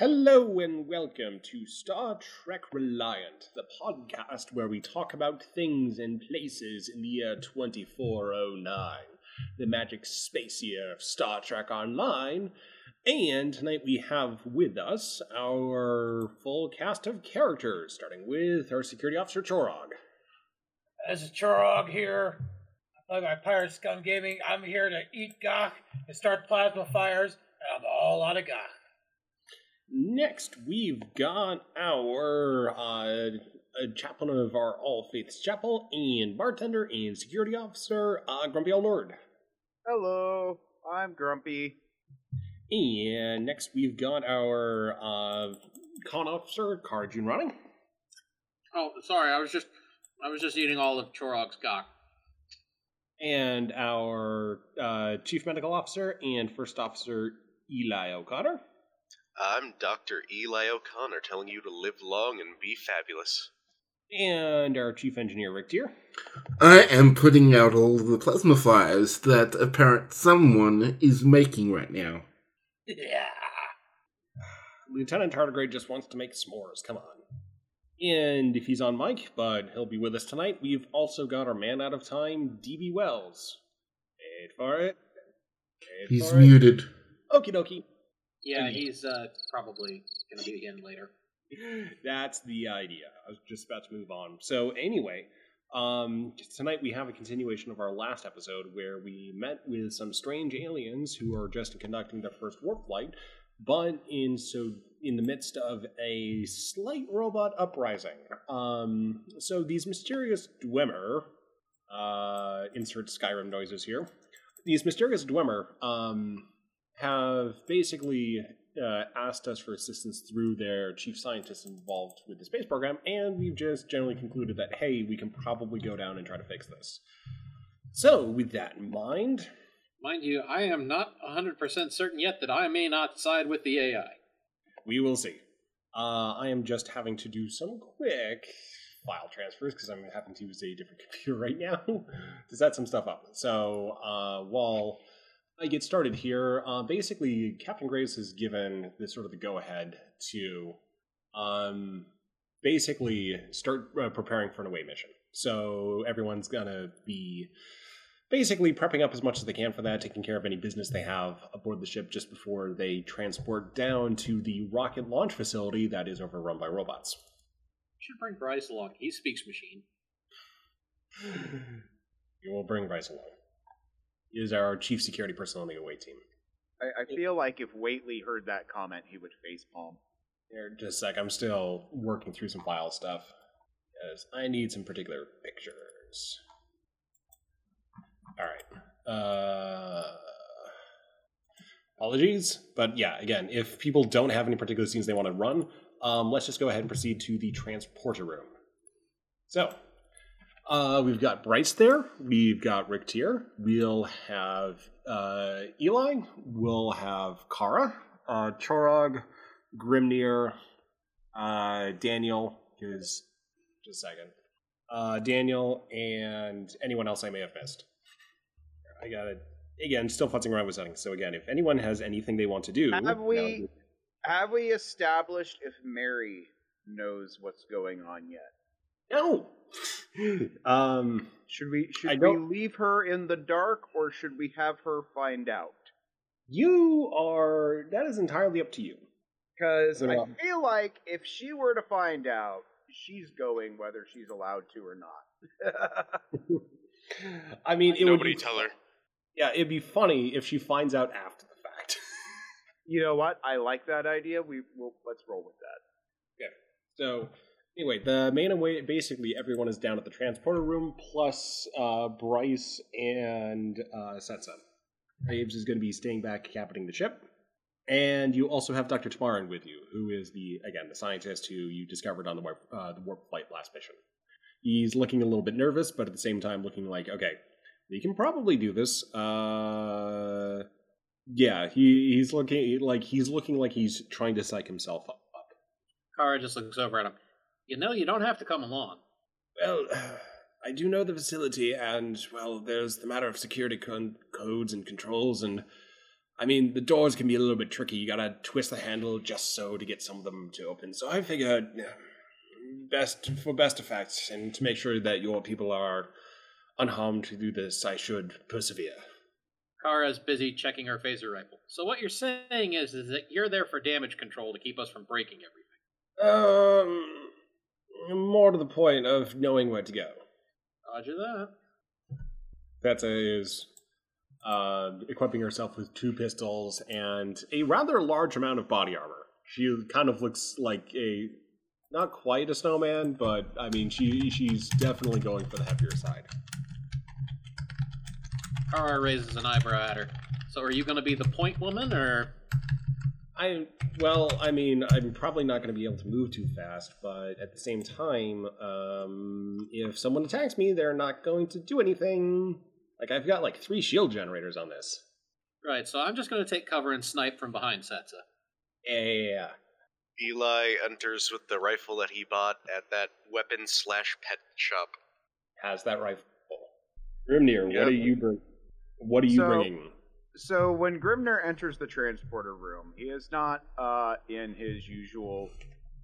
Hello and welcome to Star Trek Reliant, the podcast where we talk about things and places in the year 2409, the magic space year of Star Trek Online. And tonight we have with us our full cast of characters, starting with our security officer Chorog. This is Chorog here. Like my Pirate Scum Gaming, I'm here to eat gagh and start plasma fires, and I'm all out of gagh. Next, we've got our uh, chaplain of our All Faiths Chapel and bartender and security officer, uh, Grumpy Old Lord. Hello, I'm Grumpy. And next, we've got our uh, con officer, Kara June Running. Oh, sorry. I was just I was just eating all of Chorog's gagh. And our uh, chief medical officer and first officer, Eli O'Connor. I'm Dr. Eli O'Connor telling you to live long and be fabulous. And our chief engineer, Rick Tier. I am putting out all the plasma fires that apparent someone is making right now. Yeah. Lieutenant Tardigrade just wants to make s'mores. Come on. And if he's on mic, but he'll be with us tonight, we've also got our man out of time, DB Wells. Wait for it. Wait He's for muted. Okie dokie. Yeah, he's uh, probably going to be in later. That's the idea. I was just about to move on. So anyway, um, tonight we have a continuation of our last episode where we met with some strange aliens who are just conducting their first warp flight, but in so in the midst of a slight robot uprising. Um, so these mysterious Dwemer, uh, insert Skyrim noises here. These mysterious Dwemer um, have basically uh, asked us for assistance through their chief scientist involved with the space program, and we've just generally concluded that, hey, we can probably go down and try to fix this. So, with that in mind, Mind you, I am not 100% certain yet that I may not side with the AI. we will see. Uh, I am just having to do some quick file transfers because I'm having to use a different computer right now to set some stuff up. So, uh, while I get started here, uh, basically, Captain Grace has given this sort of the go ahead to um, basically start uh, preparing for an away mission. So, everyone's gonna be basically prepping up as much as they can for that, taking care of any business they have aboard the ship just before they transport down to the rocket launch facility that is overrun by robots. should bring Bryce along. He speaks machine. you will bring Bryce along. He is our chief security person on the away team. I, I feel like if Waitley heard that comment, he would facepalm. Here, just a sec. I'm still working through some file stuff. Because I need some particular pictures. Alright. Uh, apologies. But yeah, again, if people don't have any particular scenes they want to run, um, let's just go ahead and proceed to the transporter room. So, uh, we've got Bryce there. We've got Rick Tier. We'll have uh, Eli. We'll have Kara, uh, Chorog, Grimnir, uh, Daniel, just a second, uh, Daniel, and anyone else I may have missed. I got it. Again, still futzing around with settings. So again, if anyone has anything they want to do, Have we have we established if Mary knows what's going on yet? No. um. Should we I should we don't- leave her in the dark or should we have her find out? You are. That is entirely up to you. Because I feel like if she were to find out, she's going whether she's allowed to or not. I mean, it would Nobody be, tell her. Yeah, it'd be funny if she finds out after the fact. you know what? I like that idea. We will let's roll with that. Okay. So, anyway, the main away basically everyone is down at the transporter room, plus uh, Bryce and uh, Setsa. Graves is going to be staying back, capiting the ship. And you also have Dr. Tamarin with you, who is the, again, the scientist who you discovered on the warp, uh, the warp flight last mission. He's looking a little bit nervous, but at the same time looking like, okay, we can probably do this. Uh, yeah, he, he's looking like he's looking like he's trying to psych himself up. Kara just looks over at him. You know, you don't have to come along. Well, I do know the facility, and, well, there's the matter of security con- codes and controls, and I mean, the doors can be a little bit tricky. You gotta twist the handle just so to get some of them to open. So I figured, best for best effects, and to make sure that your people are unharmed to do this, I should persevere. Kara's busy checking her phaser rifle. So what you're saying is, is that you're there for damage control to keep us from breaking everything. Um, more to the point of knowing where to go. Roger that. Setsa is uh, equipping herself with two pistols and a rather large amount of body armor. She kind of looks like a not quite a snowman, but I mean she she's definitely going for the heavier side. Kara raises an eyebrow at her. So are you going to be the point woman, or I well, I mean, I'm probably not going to be able to move too fast, but at the same time, um, if someone attacks me, they're not going to do anything. Like I've got like three shield generators on this. right? So I'm just going to take cover and snipe from behind Setsa. Yeah. Eli enters with the rifle that he bought at that weapon slash pet shop. has that rifle. Grimnir, what are you bring? What are you So- bringing? So when Grimnir enters the transporter room, he is not uh, in his usual,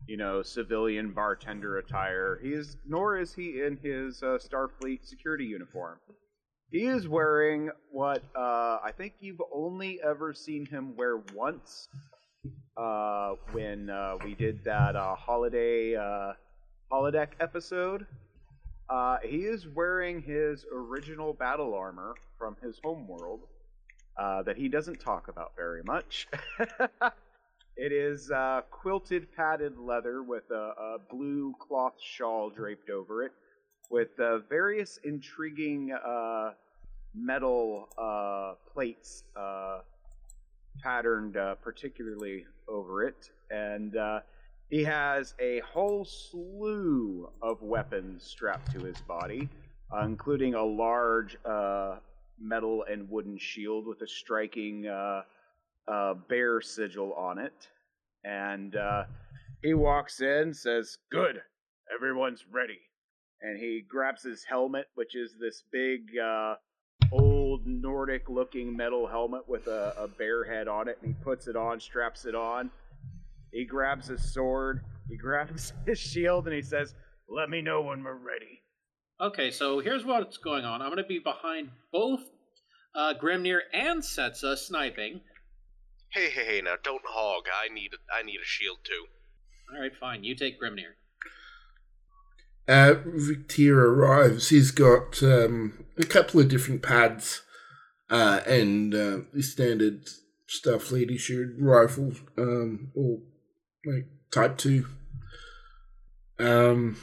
you know, civilian bartender attire. He is, nor is he in his uh, Starfleet security uniform. He is wearing what uh, I think you've only ever seen him wear once. Uh, when uh, we did that uh, holiday holodeck episode, he is wearing his original battle armor from his homeworld uh, that he doesn't talk about very much. it is uh, quilted padded leather with a, a blue cloth shawl draped over it, with uh, various intriguing uh, metal uh, plates patterned particularly over it. And he has a whole slew of weapons strapped to his body, uh, including a large uh, metal and wooden shield with a striking uh, uh, bear sigil on it. And uh, he walks in, says, Good, everyone's ready. And he grabs his helmet, which is this big, uh, old Nordic looking metal helmet with a, a bear head on it, and he puts it on, straps it on. He grabs his sword, he grabs his shield, and he says, Let me know when we're ready. Okay, so here's what's going on. I'm going to be behind both uh, Grimnir and Setsa sniping. Hey, hey, hey! Now don't hog. I need I need a shield too. All right, fine. You take Grimnir. Uh, Rick Tier arrives. He's got um, a couple of different pads uh, and uh, the standard Starfleet issued rifle, um, or like Type 2. Um,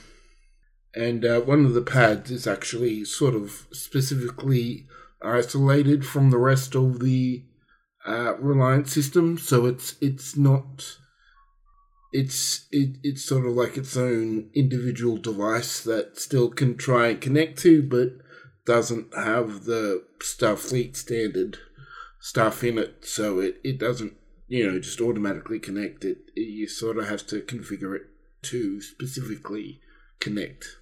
and uh, one of the pads is actually sort of specifically isolated from the rest of the uh, Reliant system, so it's it's not it's it, it's sort of like its own individual device that still can try and connect to, but doesn't have the Starfleet standard stuff in it, so it, it doesn't you know just automatically connect it. You sort of have to configure it to specifically connect.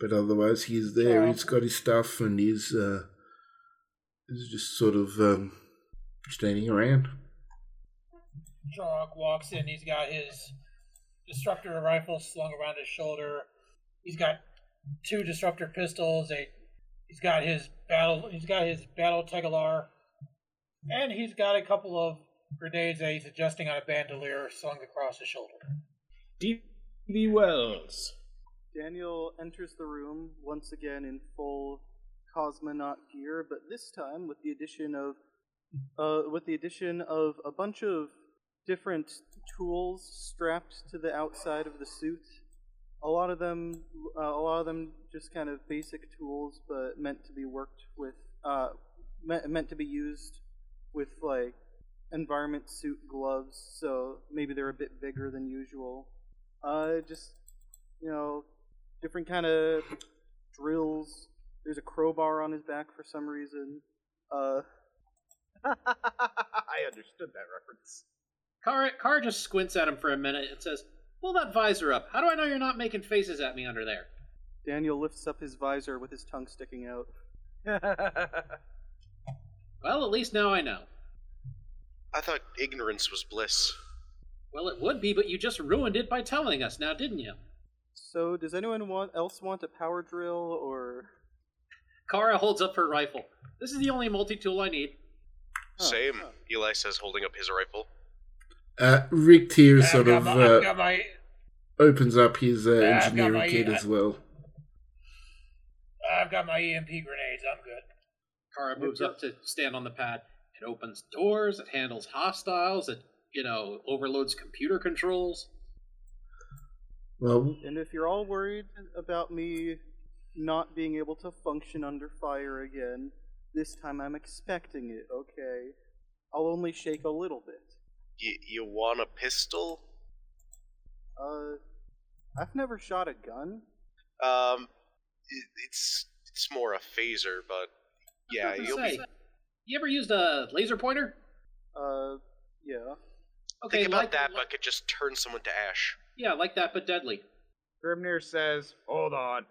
But otherwise, he's there. He's got his stuff, and he's uh, he's just sort of um, standing around. Chorog walks in. He's got his disruptor rifle slung around his shoulder. He's got two disruptor pistols. A he's got his battle. He's got his battle tegalar, and he's got a couple of grenades that he's adjusting on a bandolier slung across his shoulder. D.B. Wells. Daniel enters the room once again in full cosmonaut gear, but this time with the addition of uh, with the addition of a bunch of different tools strapped to the outside of the suit. A lot of them, uh, a lot of them, just kind of basic tools, but meant to be worked with, uh, meant, meant to be used with like environment suit gloves. So maybe they're a bit bigger than usual. Uh, just you know, different kind of drills. There's a crowbar on his back for some reason. Uh, I understood that reference. Car, Kara just squints at him for a minute and says, Pull that visor up. How do I know you're not making faces at me under there? Daniel lifts up his visor with his tongue sticking out. Well, at least now I know. I thought ignorance was bliss. Well, it would be, but you just ruined it by telling us now, didn't you? So, does anyone want else want a power drill or? Kara holds up her rifle. This is the only multi tool I need. Huh, Same. huh. Eli says, holding up his rifle. Uh, Rick Tier sort of my, I've uh, got my opens up his uh, I've got engineering my- kit as well. I've got my EMP grenades. I'm good. Kara moves up to stand on the pad. It opens doors, it handles hostiles, it, you know, overloads computer controls. Well, And if you're all worried about me not being able to function under fire again, this time I'm expecting it, okay? I'll only shake a little bit. Y- you want a pistol? Uh, I've never shot a gun. Um, it, it's it's more a phaser, but yeah, you'll gonna be. You ever used a laser pointer? Uh, yeah. Okay, Think about like, that, but could just turn someone to ash. Yeah, like that, but deadly. Grimnir says, Hold on.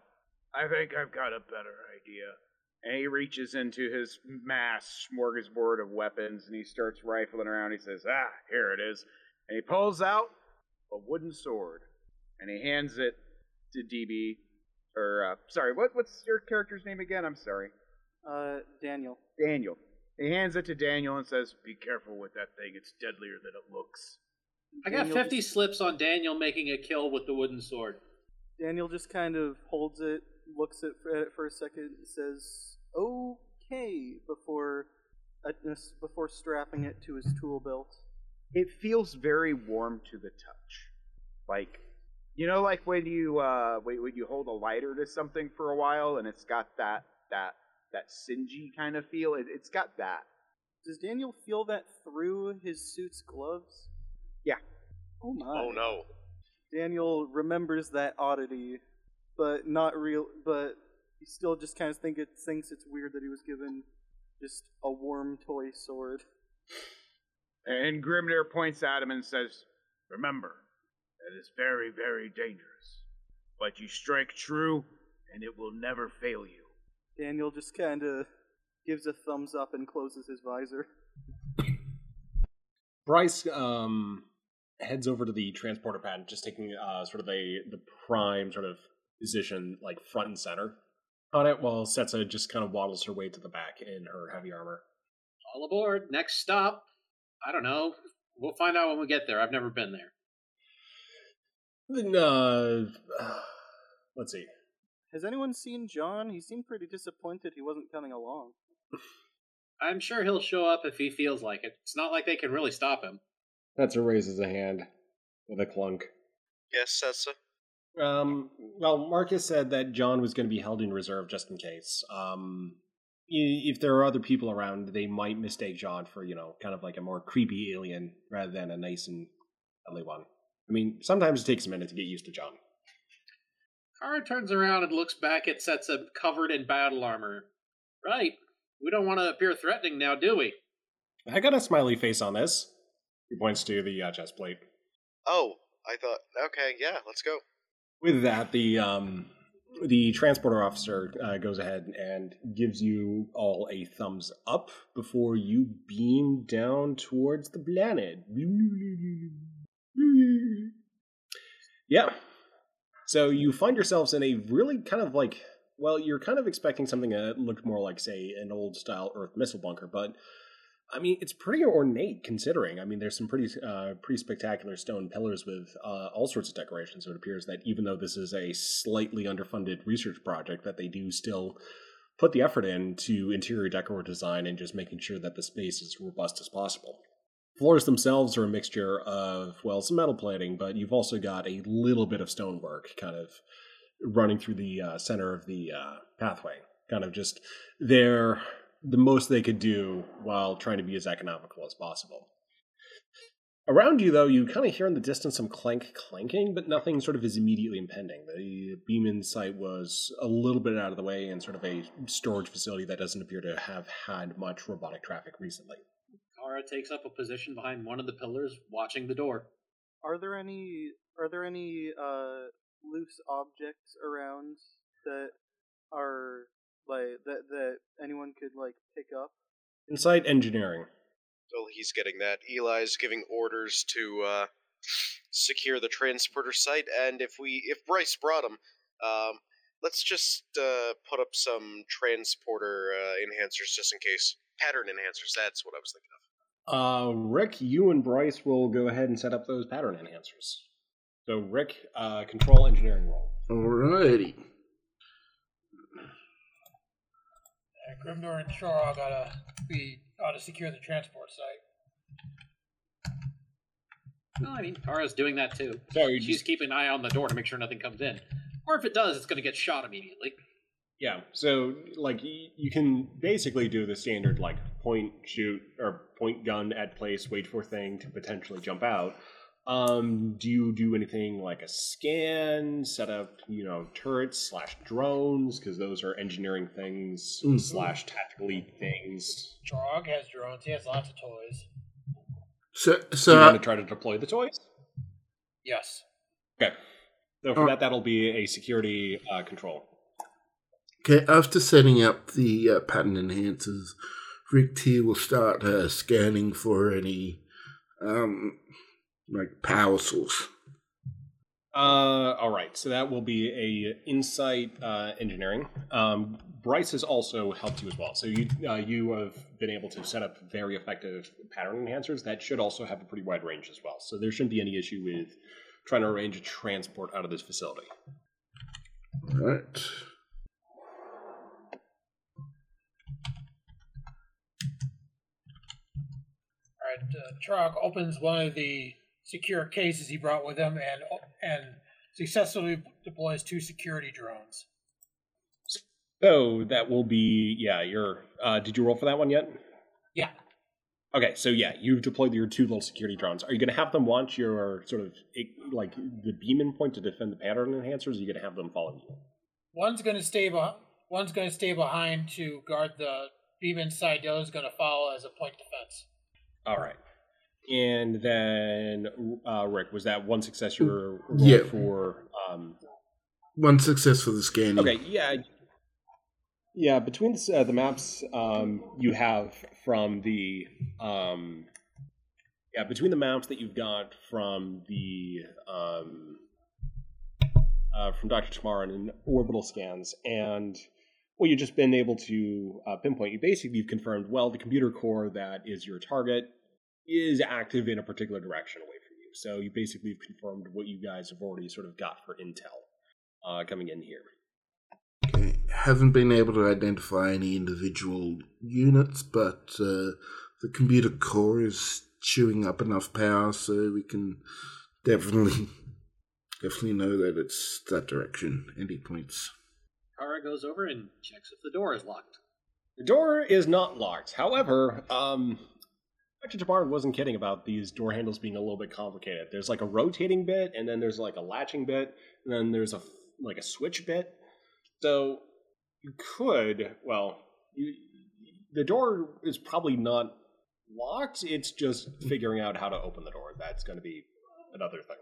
I think I've got a better idea. And he reaches into his mass smorgasbord of weapons and he starts rifling around. He says, Ah, here it is. And he pulls out a wooden sword and he hands it to DB. Or, uh, sorry, what, what's your character's name again? I'm sorry. Uh, Daniel. Daniel. He hands it to Daniel and says, Be careful with that thing. It's deadlier than it looks. I got Daniel 50 just- slips on Daniel making a kill with the wooden sword. Daniel just kind of holds it, looks at at it for a second, and says, "Okay," before uh, before strapping it to his tool belt. it feels very warm to the touch. Like, you know, like when you uh, when, when you hold a lighter to something for a while and it's got that that that singy kind of feel. It, it's got that. Does Daniel feel that through his suit's gloves? Yeah. Oh my. Oh no. Daniel remembers that oddity, but not real. But he still just kind of think it thinks it's weird that he was given just a warm toy sword. And Grimnir points at him and says, "Remember, that is very, very dangerous. But you strike true, and it will never fail you." Daniel just kind of gives a thumbs up and closes his visor. Bryce um, heads over to the transporter pad, just taking uh, sort of a the prime sort of position, like front and center on it, while Setsa just kind of waddles her way to the back in her heavy armor. All aboard. Next stop. I don't know. We'll find out when we get there. I've never been there. Then, uh, let's see. Has anyone seen John? He seemed pretty disappointed he wasn't coming along. I'm sure he'll show up if he feels like it. It's not like they can really stop him. Setsa raises a hand with a clunk. Yes, Setsa. Um, well, Marcus said that John was going to be held in reserve just in case. Um, if there are other people around, they might mistake John for, you know, kind of like a more creepy alien rather than a nice and lovely one. I mean, sometimes it takes a minute to get used to John. Kara turns around and looks back at Setsa covered in battle armor. Right. We don't want to appear threatening now, do we? I got a smiley face on this. He points to the uh, chest plate. Oh, I thought. Okay, yeah, let's go. With that, the um, the transporter officer uh, goes ahead and gives you all a thumbs up before you beam down towards the planet. Yeah. So you find yourselves in a really kind of like, well, you're kind of expecting something that looked more like, say, an old style Earth missile bunker, but I mean, it's pretty ornate considering. I mean, there's some pretty, uh, pretty spectacular stone pillars with uh, all sorts of decorations. So it appears that even though this is a slightly underfunded research project, that they do still put the effort into interior decor design and just making sure that the space is robust as possible. Floors themselves are a mixture of, well, some metal plating, but you've also got a little bit of stonework kind of running through the uh, center of the uh, pathway. Kind of just there, the most they could do while trying to be as economical as possible. Around you, though, you kind of hear in the distance some clank clanking, but nothing sort of is immediately impending. The beam in site was a little bit out of the way and sort of a storage facility that doesn't appear to have had much robotic traffic recently. Kara takes up a position behind one of the pillars, watching the door. Are there any are there any uh loose objects around that are like that that anyone could like pick up? Insight engineering. Well, he's getting that. Eli's giving orders to uh, secure the transporter site, and if we if Bryce brought him, um, let's just uh, put up some transporter uh, enhancers just in case. Pattern enhancers. That's what I was thinking of. Uh, Rick, you and Bryce will go ahead and set up those pattern enhancers. So, Rick, uh, control engineering roll. Alrighty. And Grimnir and Shora gotta be ought to secure the transport site. Well, I mean, Kara's doing that too. Sorry, She's keeping an eye on the door to make sure nothing comes in. Or if it does, it's going to get shot immediately. Yeah, so like y- you can basically do the standard like point shoot or point gun at place, wait for thing to potentially jump out. Um, do you do anything like a scan, set up you know turrets slash drones because those are engineering things Mhm. slash tactically things? Chorog has drones. He has lots of toys. So, So so you want to try to deploy the toys? Yes. Okay. So for Uh, that, that'll be a security uh, control. okay, after setting up the uh, pattern enhancers, Rick T will start uh, scanning for any um, like power source. Uh, all right. So that will be a insight uh, engineering. Um, Bryce has also helped you as well. So you uh, you have been able to set up very effective pattern enhancers that should also have a pretty wide range as well. So there shouldn't be any issue with trying to arrange a transport out of this facility. Right. All right. Uh, Chorog opens one of the secure cases he brought with him and and successfully deploys two security drones. So that will be yeah. Your uh, did you roll for that one yet? Yeah. Okay, so yeah, you've deployed your two little security drones. Are you going to have them launch your sort of like the beam in point to defend the pattern enhancers? Or are you going to have them follow you? One's going to stay behind. One's going to stay behind to guard the beam inside. The other's going to follow as a point defense. All right. And then, uh, Rick, was that one success you were Yeah. for? Um, One success for the scanning. okay, yeah. Yeah, between uh, the maps um, you have from the. Um, yeah, between the maps that you've got from the. Um, uh, from Dr. Tamarin and orbital scans, and well, you've just been able to uh, pinpoint. You basically you've confirmed. Well, the computer core that is your target is active in a particular direction away from you. So you basically have confirmed what you guys have already sort of got for intel uh, coming in here. Okay. Haven't been able to identify any individual units, but uh, the computer core is chewing up enough power so we can definitely definitely know that it's that direction. Any points? Kara goes over and checks if the door is locked. The door is not locked. However, um, Dr. Jabbar wasn't kidding about these door handles being a little bit complicated. There's like a rotating bit, and then there's like a latching bit, and then there's a like a switch bit. So you could, well, you, the door is probably not locked. It's just figuring out how to open the door. That's going to be another thing.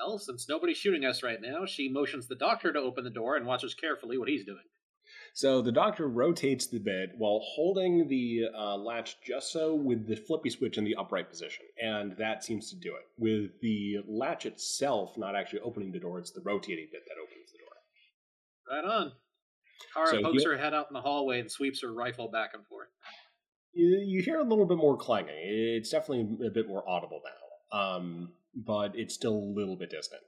Well, since nobody's shooting us right now, she motions the doctor to open the door and watches carefully what he's doing. So the doctor rotates the bed while holding the uh, latch just so with the flippy switch in the upright position, and that seems to do it. With the latch itself not actually opening the door, it's the rotating bit that opens the door. Right on. Kara So pokes you- her head out in the hallway and sweeps her rifle back and forth. You, you hear a little bit more clanging. It's definitely a bit more audible now, um, but it's still a little bit distant.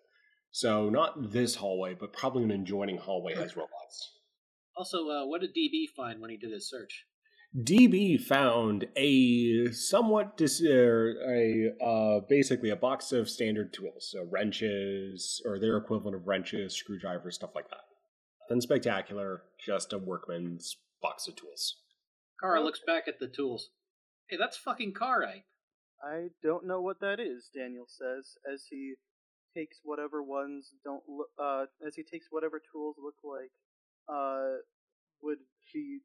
So not this hallway, but probably an adjoining hallway has robots. Also, uh, what did DB find when he did his search? DB found a somewhat dis- er, a uh, basically a box of standard tools, so wrenches or their equivalent of wrenches, screwdrivers, stuff like that. Nothing spectacular, just a workman's box of tools. Kara looks back at the tools. Hey, that's fucking Karite. I don't know what that is, Daniel says, as he takes whatever ones don't look, uh, as he takes whatever tools look like, uh, would be,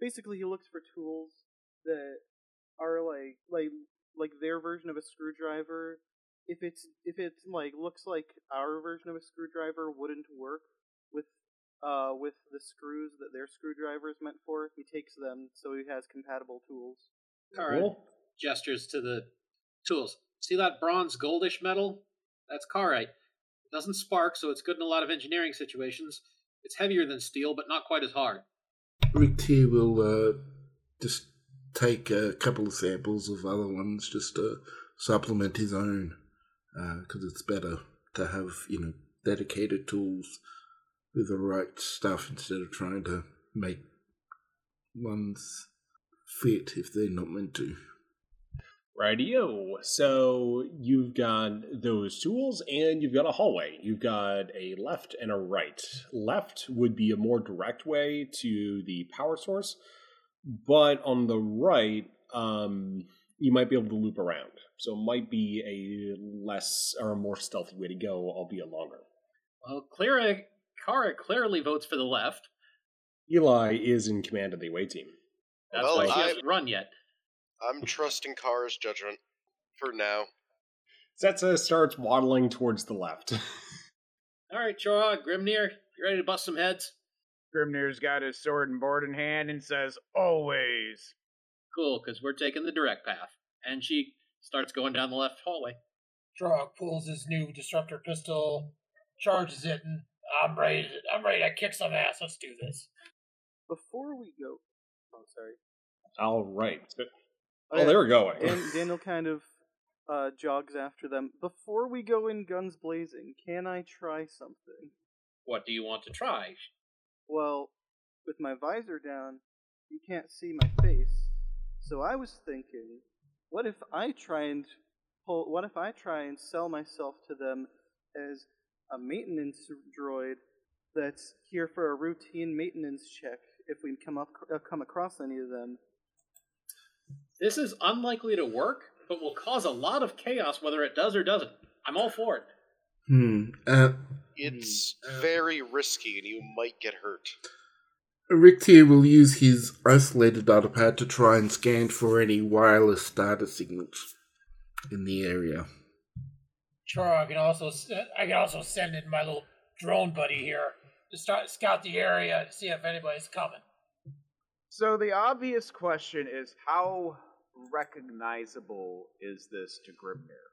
basically he looks for tools that are like, like, like their version of a screwdriver. If it's, if it's like, looks like our version of a screwdriver wouldn't work with, uh, with the screws that their screwdriver is meant for, he takes them so he has compatible tools. Kara Cool. gestures to the tools. See that bronze goldish metal? That's carite. It doesn't spark, so it's good in a lot of engineering situations. It's heavier than steel, but not quite as hard. Rick Tier will uh, just take a couple of samples of other ones just to supplement his own, because it's better to have you know dedicated tools with the right stuff instead of trying to make ones fit if they're not meant to. Rightio. So you've got those tools and you've got a hallway. You've got a left and a right. Left would be a more direct way to the power source, but on the right, um, you might be able to loop around. So it might be a less or a more stealthy way to go, albeit longer. Well, Clara, Kara clearly votes for the left. Eli is in command of the away team. That's Well, why she I- hasn't run yet. I'm trusting Kara's judgment for now. Setsa starts waddling towards the left. All right, Chorog, Grimnir, you ready to bust some heads? Grimnir's got his sword and board in hand and says, "Always." Cool, because we're taking the direct path. And she starts going down the left hallway. Chorog pulls his new disruptor pistol, charges it, and I'm ready. To, I'm ready to kick some ass. Let's do this. Before we go, oh sorry, All right. Oh, yeah. they were going. Dan- Daniel kind of uh, jogs after them. Before we go in guns blazing, can I try something? What do you want to try? Well, with my visor down, you can't see my face. So I was thinking, what if I try and pull, what if I try and sell myself to them as a maintenance droid that's here for a routine maintenance check if we come up uh, come across any of them. This is unlikely to work, but will cause a lot of chaos whether it does or doesn't. I'm all for it. Hmm. Uh, It's Hmm, uh, very risky and you might get hurt. Rick Tier will use his isolated data pad to try and scan for any wireless data signals in the area. Sure, I can also s- I can also send in my little drone buddy here to start scout the area and see if anybody's coming. So the obvious question is, how recognizable is this to Grimnir?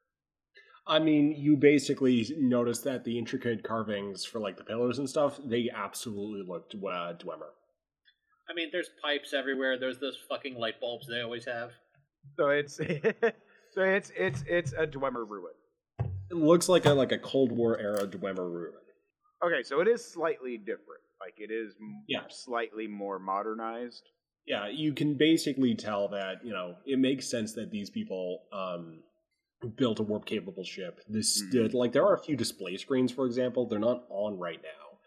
I mean, you basically notice that the intricate carvings for like the pillars and stuff, they absolutely looked uh, Dwemer. I mean, there's pipes everywhere. There's those fucking light bulbs they always have. So it's so it's it's it's a Dwemer ruin. It looks like a like a Cold War era Dwemer ruin. Okay, so it is slightly different. Like it is Yeah. slightly more modernized. Yeah, you can basically tell that you know it makes sense that these people um, built a warp capable ship. This Mhm. did like there are a few display screens, for example. They're not on right now,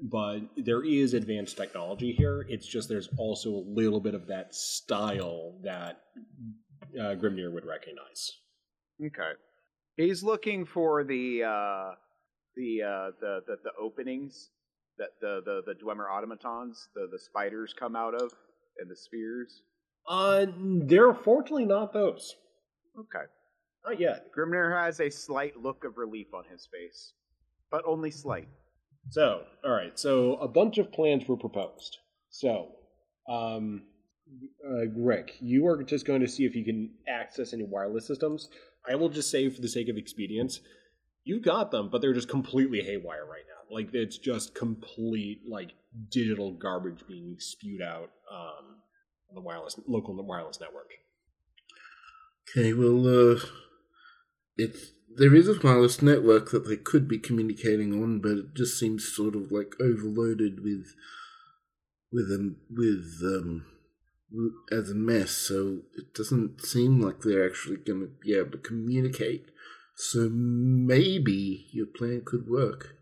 but there is advanced technology here. It's just there's also a little bit of that style that uh, Grimnir would recognize. Okay. He's looking for the uh the uh the the, the openings that the, the the Dwemer automatons, the the spiders come out of and the spheres. Uh, they're fortunately not those. Okay. Not yet. Grimnir has a slight look of relief on his face. But only slight. So, all right. So a bunch of plans were proposed. So, um, uh, Rick, you are just going to see if you can access any wireless systems. I will just say, for the sake of expedience, you got them, but they're just completely haywire right now. Like it's just complete like digital garbage being spewed out um, on the wireless local wireless network. Okay, well, uh, it's there is a wireless network that they could be communicating on, but it just seems sort of like overloaded with with um with um as a mess. So it doesn't seem like they're actually going to be able to communicate. So maybe your plan could work.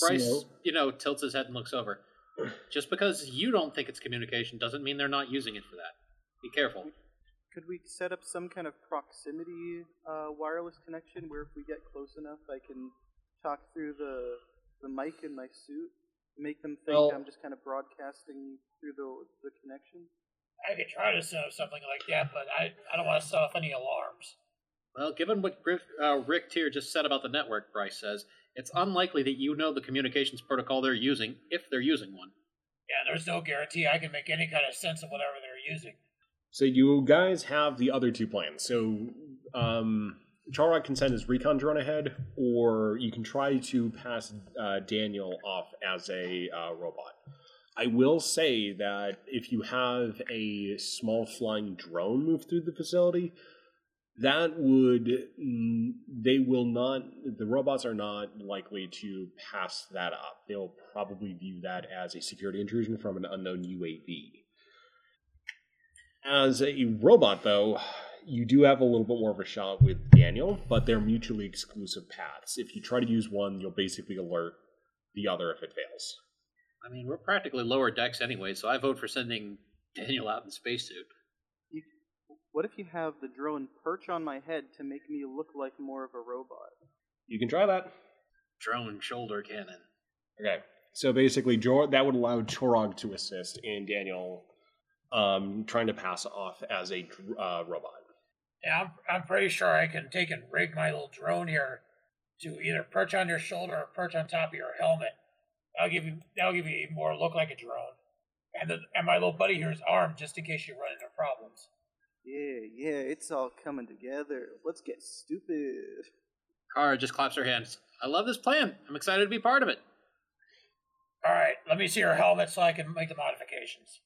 Bryce, So- you know, tilts his head and looks over. Just because you don't think it's communication doesn't mean they're not using it for that. Be careful. Could we set up some kind of proximity uh, wireless connection where if we get close enough, I can talk through the the mic in my suit, make them think Well- I'm just kind of broadcasting through the the connection? I could try to set up something like that, but I, I don't want to set off any alarms. Well, given what Griff, uh, Rick Tier just said about the network, Bryce says, it's unlikely that you know the communications protocol they're using, if they're using one. Yeah, there's no guarantee I can make any kind of sense of whatever they're using. So you guys have the other two plans. So um, Chorog can send his recon drone ahead, or you can try to pass uh, Daniel off as a uh, robot. I will say that if you have a small flying drone move through the facility, that would mm, they will not the robots are not likely to pass that up. They'll probably view that as a security intrusion from an unknown UAV. As a robot, though, you do have a little bit more of a shot with Daniel, but they're mutually exclusive paths. If you try to use one, you'll basically alert the other if it fails. I mean, we're practically lower decks anyway, so I vote for sending Daniel out in spacesuit. You, what if you have the drone perch on my head to make me look like more of a robot? You can try that. Drone shoulder cannon. Okay. So basically, Jor- that would allow Chorog to assist in Daniel um, trying to pass off as a dr- uh, robot. Yeah, I'm, I'm pretty sure I can take and rig my little drone here to either perch on your shoulder or perch on top of your helmet. That'll give you that'll give you even more look like a drone. And the, and my little buddy here is armed just in case you run into problems. Yeah, yeah, it's all coming together. Let's get stupid. Kara just claps her hands. I love this plan. I'm excited to be part of it. All right, let me see your helmet so I can make the modifications.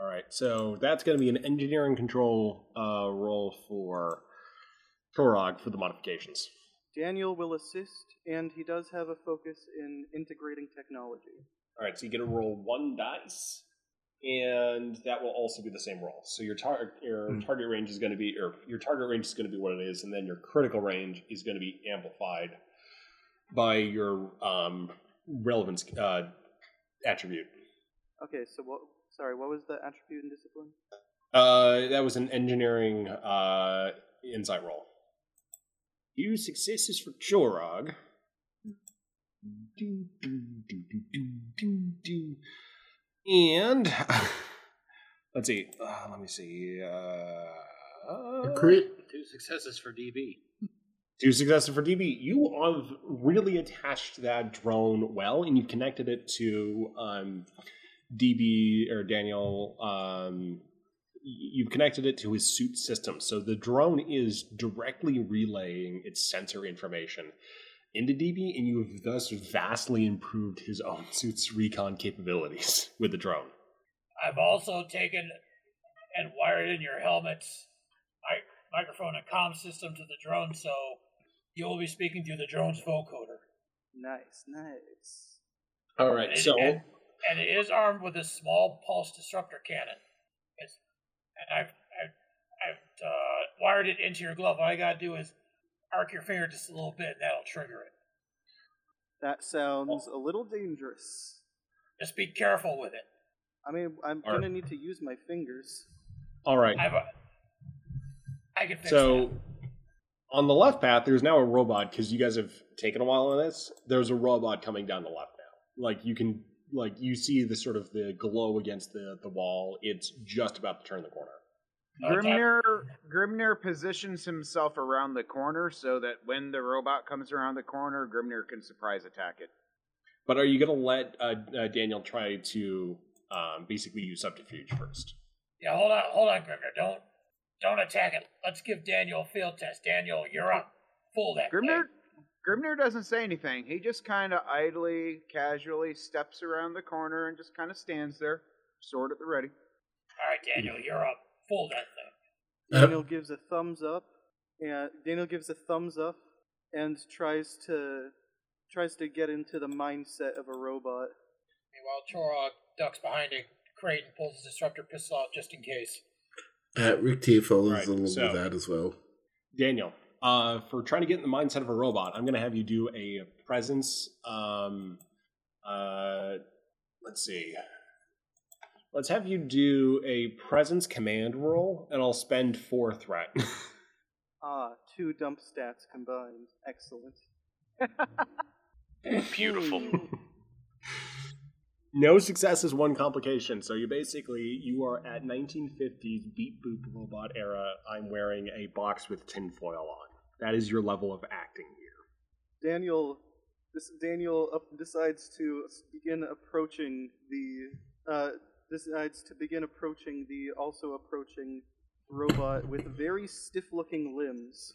All right. So that's going to be an engineering control uh, role for Chorog for the modifications. Daniel will assist, and he does have a focus in integrating technology. All right. So you get to roll one dice, and that will also be the same roll. So your target your Hmm. target range is going to be, or your target range is going to be what it is, and then your critical range is going to be amplified by your um, relevance uh, attribute. Okay, so what? Sorry, what was the attribute and discipline? Uh, that was an engineering uh, insight roll. Two successes for Chorog. Do, do, do, do, do, do, do. And let's see. Uh, let me see. Uh, A crit. Two successes for DB. Two successes for DB. You have really attached that drone well, and you've connected it to um, DB or Daniel. Um, you've connected it to his suit system, so the drone is directly relaying its sensor information into DB, and you have thus vastly improved his own suit's recon capabilities with the drone. I've also taken and wired in your helmet's mic- microphone and comm system to the drone, so you will be speaking through the drone's vocoder. Nice, nice. All right, And right, it- so and, and it is armed with a small pulse disruptor cannon. It's, and I've I've, I've uh, wired it into your glove. All I gotta do is arc your finger just a little bit, and that'll trigger it. That sounds a little dangerous. Just be careful with it. I mean, I'm Alright. gonna need to use my fingers. all right. I've uh, I can fix So that. on the left path, there's now a robot because you guys have taken a while on this. There's a robot coming down the left now. Like you can, like you see the sort of the glow against the the wall. It's just about to turn the corner. Okay. Grimnir Grimnir positions himself around the corner so that when the robot comes around the corner, Grimnir can surprise attack it. But are you going to let uh, uh, Daniel try to um, basically use subterfuge first? Yeah, hold on, hold on, Grimnir. Don't don't attack it. Let's give Daniel a field test. Daniel, you're up. Fool that. Grimnir thing. Grimnir doesn't say anything. He just kind of idly, casually steps around the corner and just kind of stands there, sword at the ready. All right, Daniel, you're up. Fool that thing. Daniel gives a thumbs up, and Daniel gives a thumbs up and tries to tries to get into the mindset of a robot. Meanwhile, Chorog ducks behind a crate and pulls his disruptor pistol out just in case. Uh, Rick Tier follows Right, along so- with that as well. Daniel, uh, for trying to get in the mindset of a robot, I'm going to have you do a presence. Um, uh, let's see. Let's have you do a presence command roll, and I'll spend four threat. Ah, two dump stats combined. Excellent. Beautiful. no success is one complication. So you basically you are at 1950s beat boop robot era. I'm wearing a box with tinfoil on. That is your level of acting here. Daniel, this Daniel up, decides to begin approaching the uh, decides to begin approaching the also approaching robot with very stiff-looking limbs.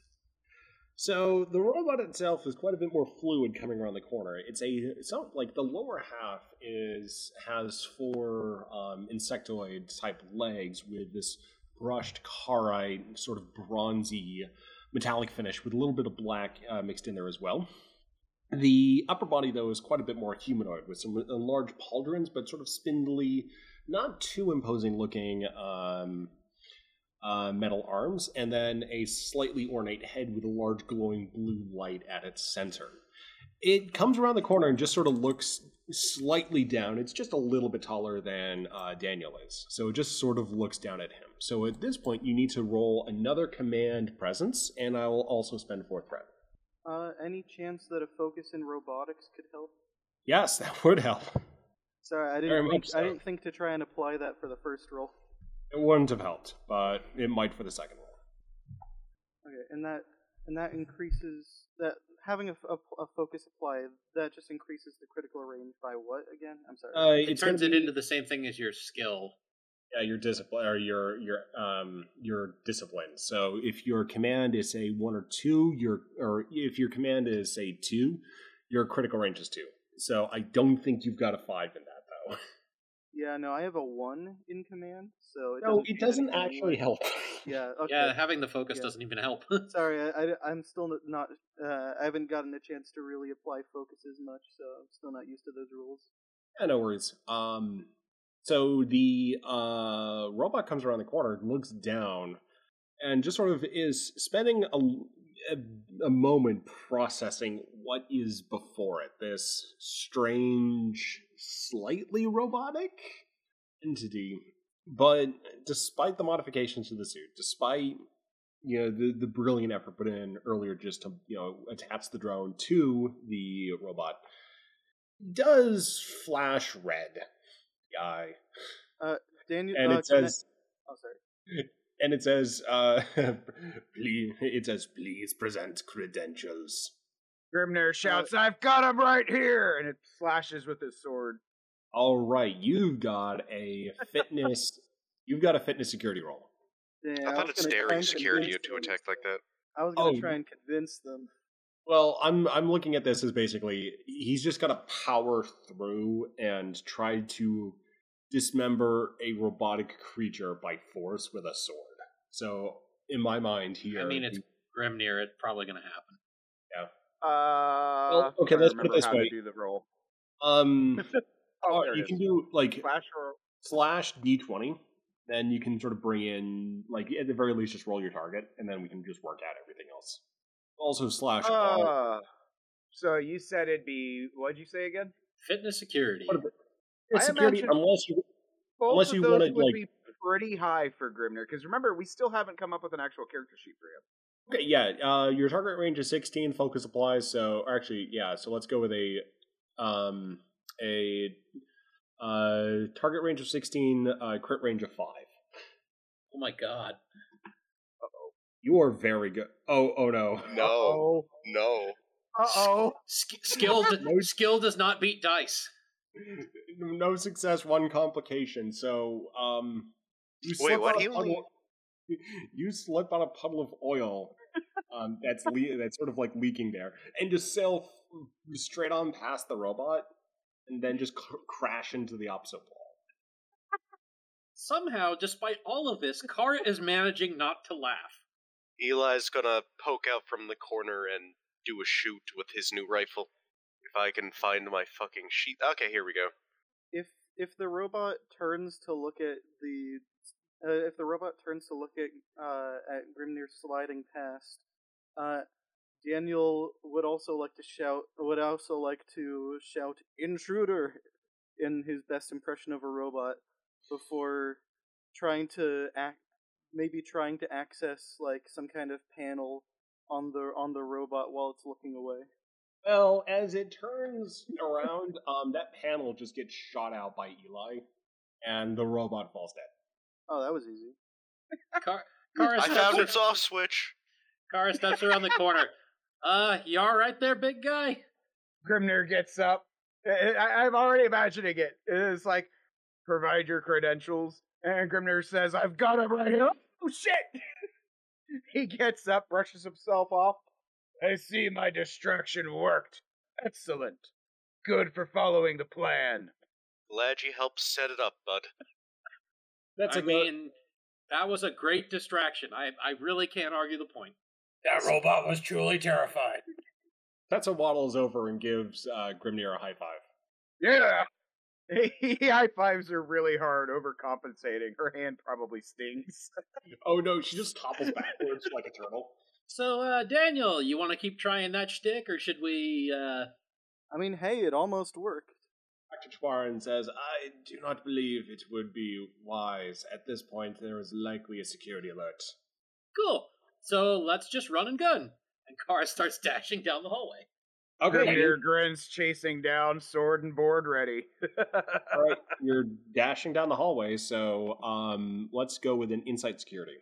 So the robot itself is quite a bit more fluid coming around the corner. It's a it's like the lower half is has four um, insectoid type legs with this brushed carite, sort of bronzy metallic finish with a little bit of black uh, mixed in there as well. The upper body though is quite a bit more humanoid with some uh, large pauldrons, but sort of spindly, not too imposing looking. Um, uh, metal arms, and then a slightly ornate head with a large glowing blue light at its center. It comes around the corner and just sort of looks slightly down. It's just a little bit taller than uh, Daniel is, so it just sort of looks down at him. So at this point, you need to roll another command presence, and I will also spend fourth threat. Uh, any chance that a focus in robotics could help? Yes, that would help. Sorry, I didn't think, so. I didn't think to try and apply that for the first roll. It wouldn't have helped, but it might for the second roll. Okay, and that and that increases that having a a focus applied that just increases the critical range by what again? I'm sorry. Uh, It it's turns gonna it be- into the same thing as your skill. yeah, your discipline or your your um your discipline. So if your command is say one or two, your or if your command is say two, your critical range is two. So I don't think you've got a five in that though. yeah, no, I have a one in command, so it No, doesn't it doesn't actually like- help. Yeah, okay. Yeah, having the focus Yeah. doesn't even help. Sorry, I, I, am still not. Uh, I haven't gotten a chance to really apply focus as much, so I'm still not used to those rules. Yeah, no worries. Um, so the uh, robot comes around the corner, looks down, and just sort of is spending a, a, a moment processing what is before it. This strange, slightly robotic entity. But despite the modifications to the suit, despite you know the the brilliant effort put in earlier just to you know attach the drone to the robot, does flash red. The eye. Daniel, And uh, it can I- says oh, sorry. and it says uh please it says please present credentials. Grimnir uh, shouts, "I've got him right here!" and it flashes with his sword. All right, you've got a fitness you've got a fitness security roll. Yeah, I thought it's gonna daring security to them. attack like that. I was gonna Oh, try and convince them. Well, I'm I'm looking at this as basically he's just got to power through and try to dismember a robotic creature by force with a sword. So in my mind here, I mean, it's Grimnir. It's probably going to happen. Uh, okay, let's put it this how way. Do the roll. um Oh, you is. can do like flash roll. slash d20 then you can sort of bring in like at the very least just roll your target and then we can just work out everything else also slash Uh, so you said it'd be what'd you say again? Fitness security. What about- It's security unless you Both Unless of you those wanted, would like- be pretty high for Grimnir, because remember we still haven't come up with an actual character sheet for him. Okay yeah uh your target range is 16 focus applies so actually yeah so let's go with a um a uh target range of 16 uh crit range of 5 Oh my god. Uh-oh. You are very good oh oh no No, no. Uh oh. Sk- skill, d- skill does not beat dice. no success, one complication. So, um, you Wait, what? on a He only- puddle- You slip on a puddle of oil, um, that's le- that's sort of like leaking there, and just sail f- straight on past the robot, and then just cr- crash into the opposite wall. Somehow, despite all of this, Kara is managing not to laugh. Eli's gonna poke out from the corner and do a shoot with his new rifle. If I can find my fucking sheet. Okay, here we go. If if the robot turns to look at the uh, if the robot turns to look at uh, at Grimnir sliding past, uh, Daniel would also like to shout would also like to shout intruder in his best impression of a robot before trying to act maybe trying to access like some kind of panel on the on the robot while it's looking away. Well, as it turns around, um, that panel just gets shot out by Eli, and the robot falls dead. Oh, that was easy. Car- Kara, I steps found ar- its off switch. Kara steps around the corner. Uh, you all right there, big guy? Grimnir gets up. I, I- I'm already imagining it. It's like, provide your credentials. And Grimnir says, I've got him right here. Oh shit! he gets up, brushes himself off. I see my distraction worked. Excellent. Good for following the plan. Glad you helped set it up, bud. That's I a good- mean, that was a great distraction. I I really can't argue the point. That robot was truly terrified. Setsa waddles over and gives uh, Grimnir a high five. Yeah. He high fives are really hard, overcompensating. Her hand probably stings. Oh no, she just topples backwards like a turtle. So, uh, Daniel, you want to keep trying that shtick, or should we? uh... I mean, hey, it almost worked. Dr. Chwarin says, I do not believe it would be wise. At this point, there is likely a security alert. Cool. So let's just run and gun. And Kara starts dashing down the hallway. Okay, Peter grins, chasing down, sword and board ready. all right, you're dashing down the hallway, so um, let's go with an insight security.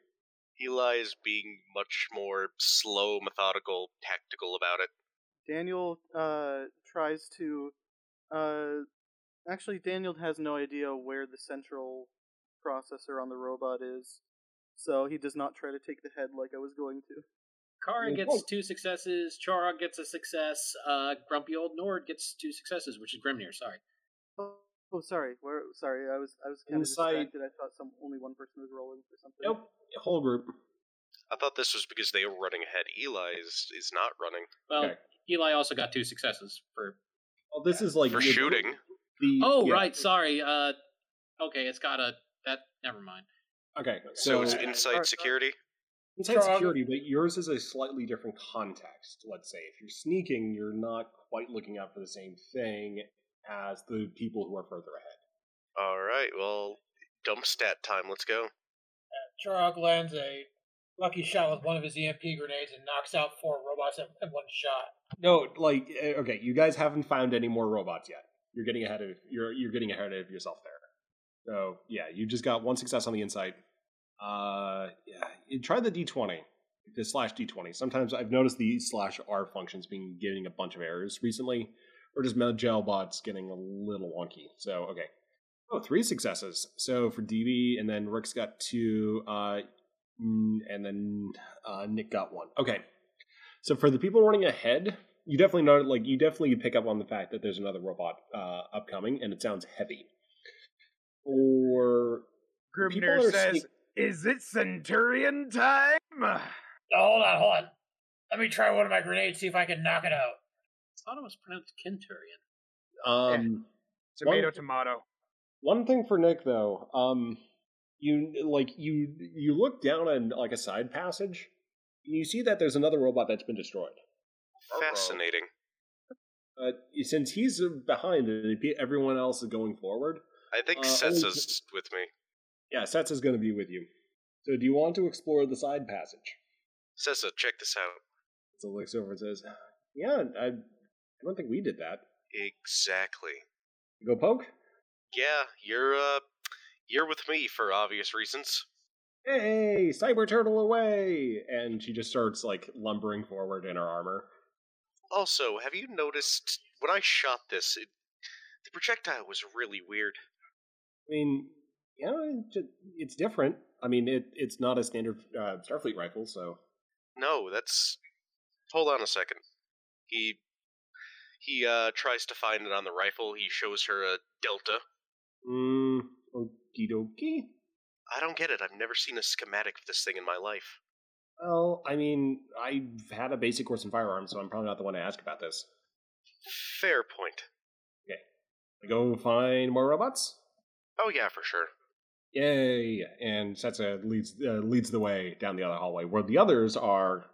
Eli is being much more slow, methodical, tactical about it. Daniel uh, tries to. Uh, actually, Daniel has no idea where the central processor on the robot is, so he does not try to take the head like I was going to. Kara gets two successes. Chara gets a success. Uh, Grumpy Old Nord gets two successes, which is Grimnir. Sorry. Oh, oh, sorry. Where? Sorry, I was I was kind of Insight- distracted. I thought some only one person was rolling for something. Nope, whole group. I thought this was because they were running ahead. Eli is, is not running. Well, Okay. Eli also got two successes for. Well, this is like For shooting. The, Oh, yeah. right. Sorry. Uh, okay, it's got a that. Never mind. Okay, So, so, it's inside uh, security. inside Strong. security, but yours is a slightly different context. Let's say if you're sneaking, you're not quite looking out for the same thing as the people who are further ahead. All right, well, dump stat time. Let's go. Chorog lands a lucky shot with one of his EMP grenades and knocks out four robots in, in one shot. No, like eh, okay, you guys haven't found any more robots yet. You're getting ahead of you're you're getting ahead of yourself there. So yeah, you just got one success on the inside. Uh, yeah, try the d20, the slash d20. Sometimes I've noticed the slash r functions being getting a bunch of errors recently, or just Gelbot's getting a little wonky. So okay, oh three successes. So for DB, and then Rick's got two, uh, and then uh, Nick got one. Okay, so for the people running ahead, you definitely know, like, you definitely pick up on the fact that there's another robot uh, upcoming, and it sounds heavy. Or People Grimnir says, sneak- "Is it Centurion time?" Oh, hold on, hold on. Let me try one of my grenades, see if I can knock it out. I thought it was pronounced Kinturian. um, Tomato, One- tomato. one thing for Nick though, um, you like you you look down on like a side passage, and you see that there's another robot that's been destroyed. Fascinating. But since he's behind and everyone else is going forward, I think Uh, Setsa's with me. yeah, Sets is going to be with you. So do you want to explore the side passage? Setsa, check this out. So looks over and says, "Yeah, I, I don't think we did that. Exactly. Go poke. Yeah, you're uh, you're with me for obvious reasons. Hey, cyber turtle away!" And she just starts like lumbering forward in her armor. Also, have you noticed when I shot this, it, the projectile was really weird. I mean, yeah, it's different. I mean, it it's not a standard uh, Starfleet rifle, so No, that's. Hold on a second. He he uh tries to find it on the rifle. He shows her a delta. mm, okie dokie. I don't get it. I've never seen a schematic of this thing in my life. Well, I mean, I've had a basic course in firearms, so I'm probably not the one to ask about this. Fair point. Okay. Go find more robots. Oh yeah, for sure. Yay! And Setsa leads uh, leads the way down the other hallway, where the others are.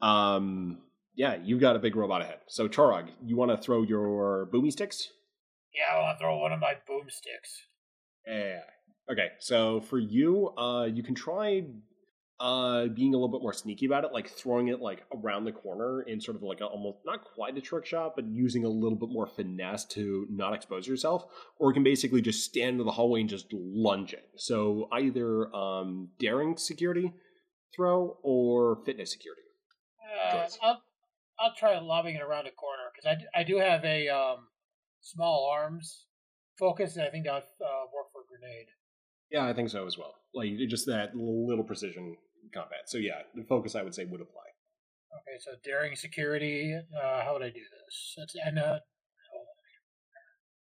Um, yeah, you've got a big robot ahead. So Chorog, you want to throw your boomy sticks? Yeah, I want to throw one of my boomsticks. Yeah. Okay, so for you, uh, you can try uh being a little bit more sneaky about it, like throwing it like around the corner in sort of like a, almost not quite a trick shot, but using a little bit more finesse to not expose yourself, or you can basically just stand in the hallway and just lunge it. So either um daring security throw or fitness security. Uh, I'll I'll try lobbing it around a corner because I, I do have a um small arms focus, and I think that would uh, work for a grenade. Yeah, I think so as well. Like just that little precision combat. So yeah, the focus I would say would apply. Okay, so daring security. Uh, how would I do this? That's and uh,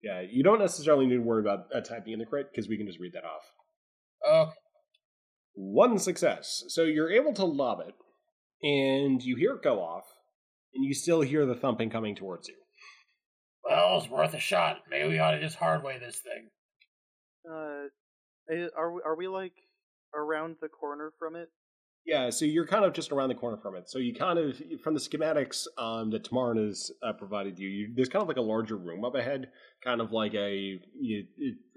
Yeah, you don't necessarily need to worry about uh, typing in the crit because we can just read that off. okay. One success. So you're able to lob it, and you hear it go off, and you still hear the thumping coming towards you. Well, it's worth a shot. Maybe we ought to just hardway this thing. Uh, are we, are we like around the corner from it? Yeah, so you're kind of just around the corner from it. So you kind of, from the schematics um, that Tamarin has uh, provided you, you, there's kind of like a larger room up ahead, kind of like a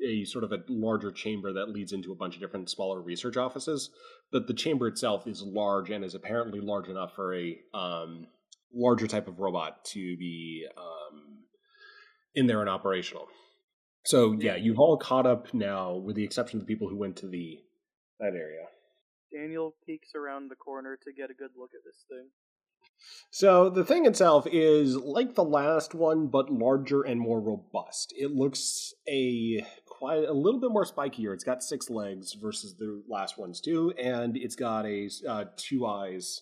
a sort of a larger chamber that leads into a bunch of different smaller research offices. But the chamber itself is large and is apparently large enough for a um, larger type of robot to be um, in there and operational. So yeah, you've all caught up now, with the exception of the people who went to the that area. Daniel peeks around the corner to get a good look at this thing. So the thing itself is like the last one, but larger and more robust. It looks a quite a little bit more spikier. It's got six legs versus the last ones too, and it's got a uh, two eyes,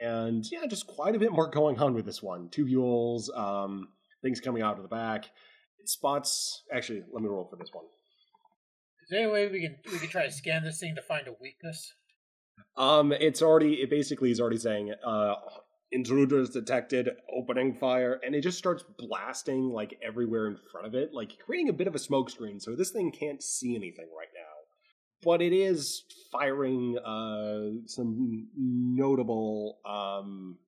and yeah, just quite a bit more going on with this one. Tubules, um, things coming out of the back. It spots. Actually, let me roll for this one. Is there any way we can we can try to scan this thing to find a weakness? Um, it's already it basically is already saying uh intruders detected, opening fire, and it just starts blasting like everywhere in front of it, like creating a bit of a smoke screen. So this thing can't see anything right now, but it is firing uh some notable um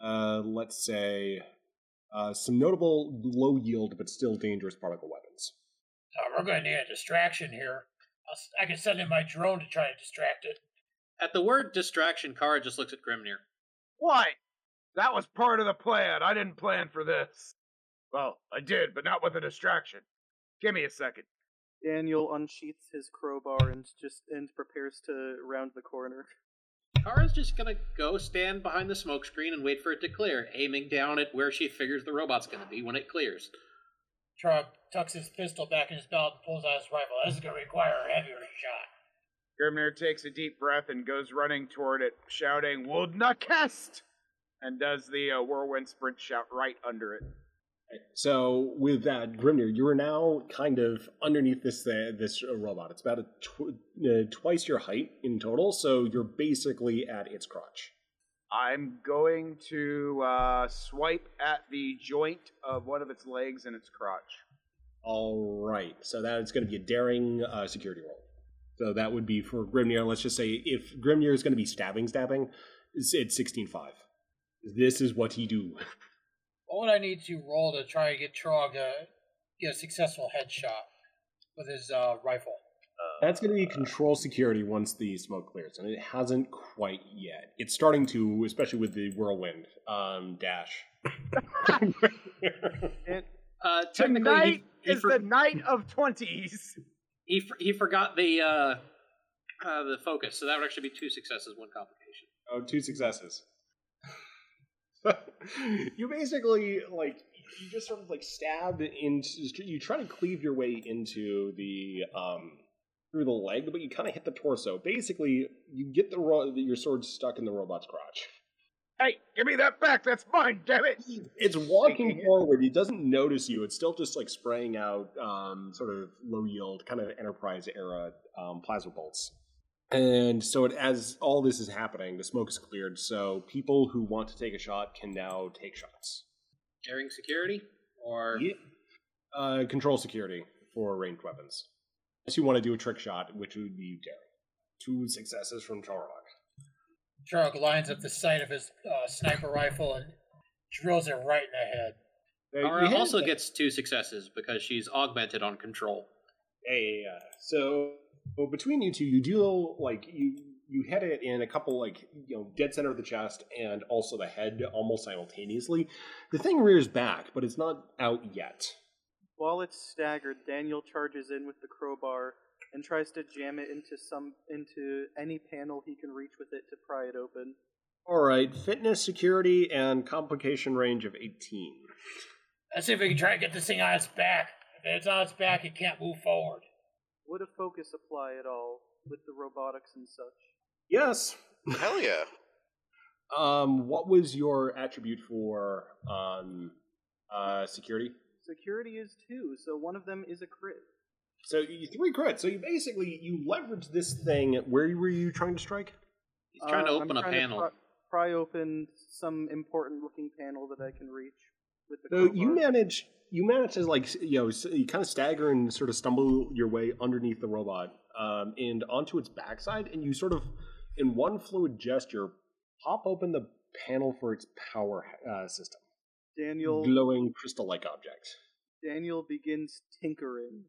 uh let's say uh some notable low yield but still dangerous particle weapons. Uh, we're going to need a distraction here. I'll, s- I can send in my drone to try to distract it. At the word distraction, Kara just looks at Grimnir. Why? That was part of the plan. I didn't plan for this. Well, I did, but not with a distraction. Give me a second. Daniel unsheaths his crowbar and just and prepares to round the corner. Kara's just gonna go stand behind the smoke screen and wait for it to clear, aiming down at where she figures the robot's gonna be when it clears. Trog tucks his pistol back in his belt and pulls out his rifle. This is going to require a heavier shot. Grimnir takes a deep breath and goes running toward it, shouting, Wuld Nah Kest! And does the uh, whirlwind sprint shout right under it. So with that, Grimnir, you are now kind of underneath this uh, this robot. It's about a tw- uh, twice your height in total, so you're basically at its crotch. I'm going to uh, swipe at the joint of one of its legs and its crotch. All right, so that is going to be a daring uh, security roll. So that would be for Grimnir. Let's just say if Grimnir is going to be stabbing, stabbing, it's, it's sixteen five. This is what he do. What would I need to roll to try to get Trog to get a successful headshot with his uh, rifle? That's going to be control security once the smoke clears, and it hasn't quite yet. It's starting to, especially with the whirlwind um, dash. And Uh, technically, he, Tonight he, is for- the night of 20s. he, for- he forgot the uh, uh, the focus, so that would actually be two successes, one complication. Oh, two successes. You basically like you just sort of like stab into you try to cleave your way into the um through the leg, but you kind of hit the torso. Basically, you get the ro- your sword stuck in the robot's crotch. Hey, give me that back. That's mine, damn it. It's walking forward. It doesn't notice you. It's still just like spraying out um, sort of low yield, kind of Enterprise era um, plasma bolts. And so, it, as all this is happening, the smoke is cleared. So people who want to take a shot can now take shots. Daring security, or Uh, control security for ranged weapons. Unless you want to do a trick shot, which would be daring. Two successes from Chorog. Trog lines up the sight of his uh, sniper rifle and drills it right in the head. Kara also gets two successes because she's augmented on control. Yeah, yeah, yeah. So well, between you two, you do like you you hit it in a couple like you know dead center of the chest and also the head almost simultaneously. The thing rears back, but it's not out yet. while it's staggered, Daniel charges in with the crowbar and tries to jam it into some into any panel he can reach with it to pry it open. All right, fitness, security, and complication range of eighteen. Let's see if we can try to get this thing on its back. If it's on its back, it can't move forward. Would a focus apply at all with the robotics and such? Yes. Hell yeah. Um, what was your attribute for um, uh, security? Security is two, so one of them is a crit. So you three crits. So you basically you leverage this thing. Where were you trying to strike? He's trying to Uh, I'm open a trying to panel. pry, pry open some important looking panel that I can reach with the So you manage you manage to like you know you kind of stagger and sort of stumble your way underneath the robot um, and onto its backside, and you sort of in one fluid gesture pop open the panel for its power uh, system, Daniel glowing crystal-like object. Daniel begins tinkering.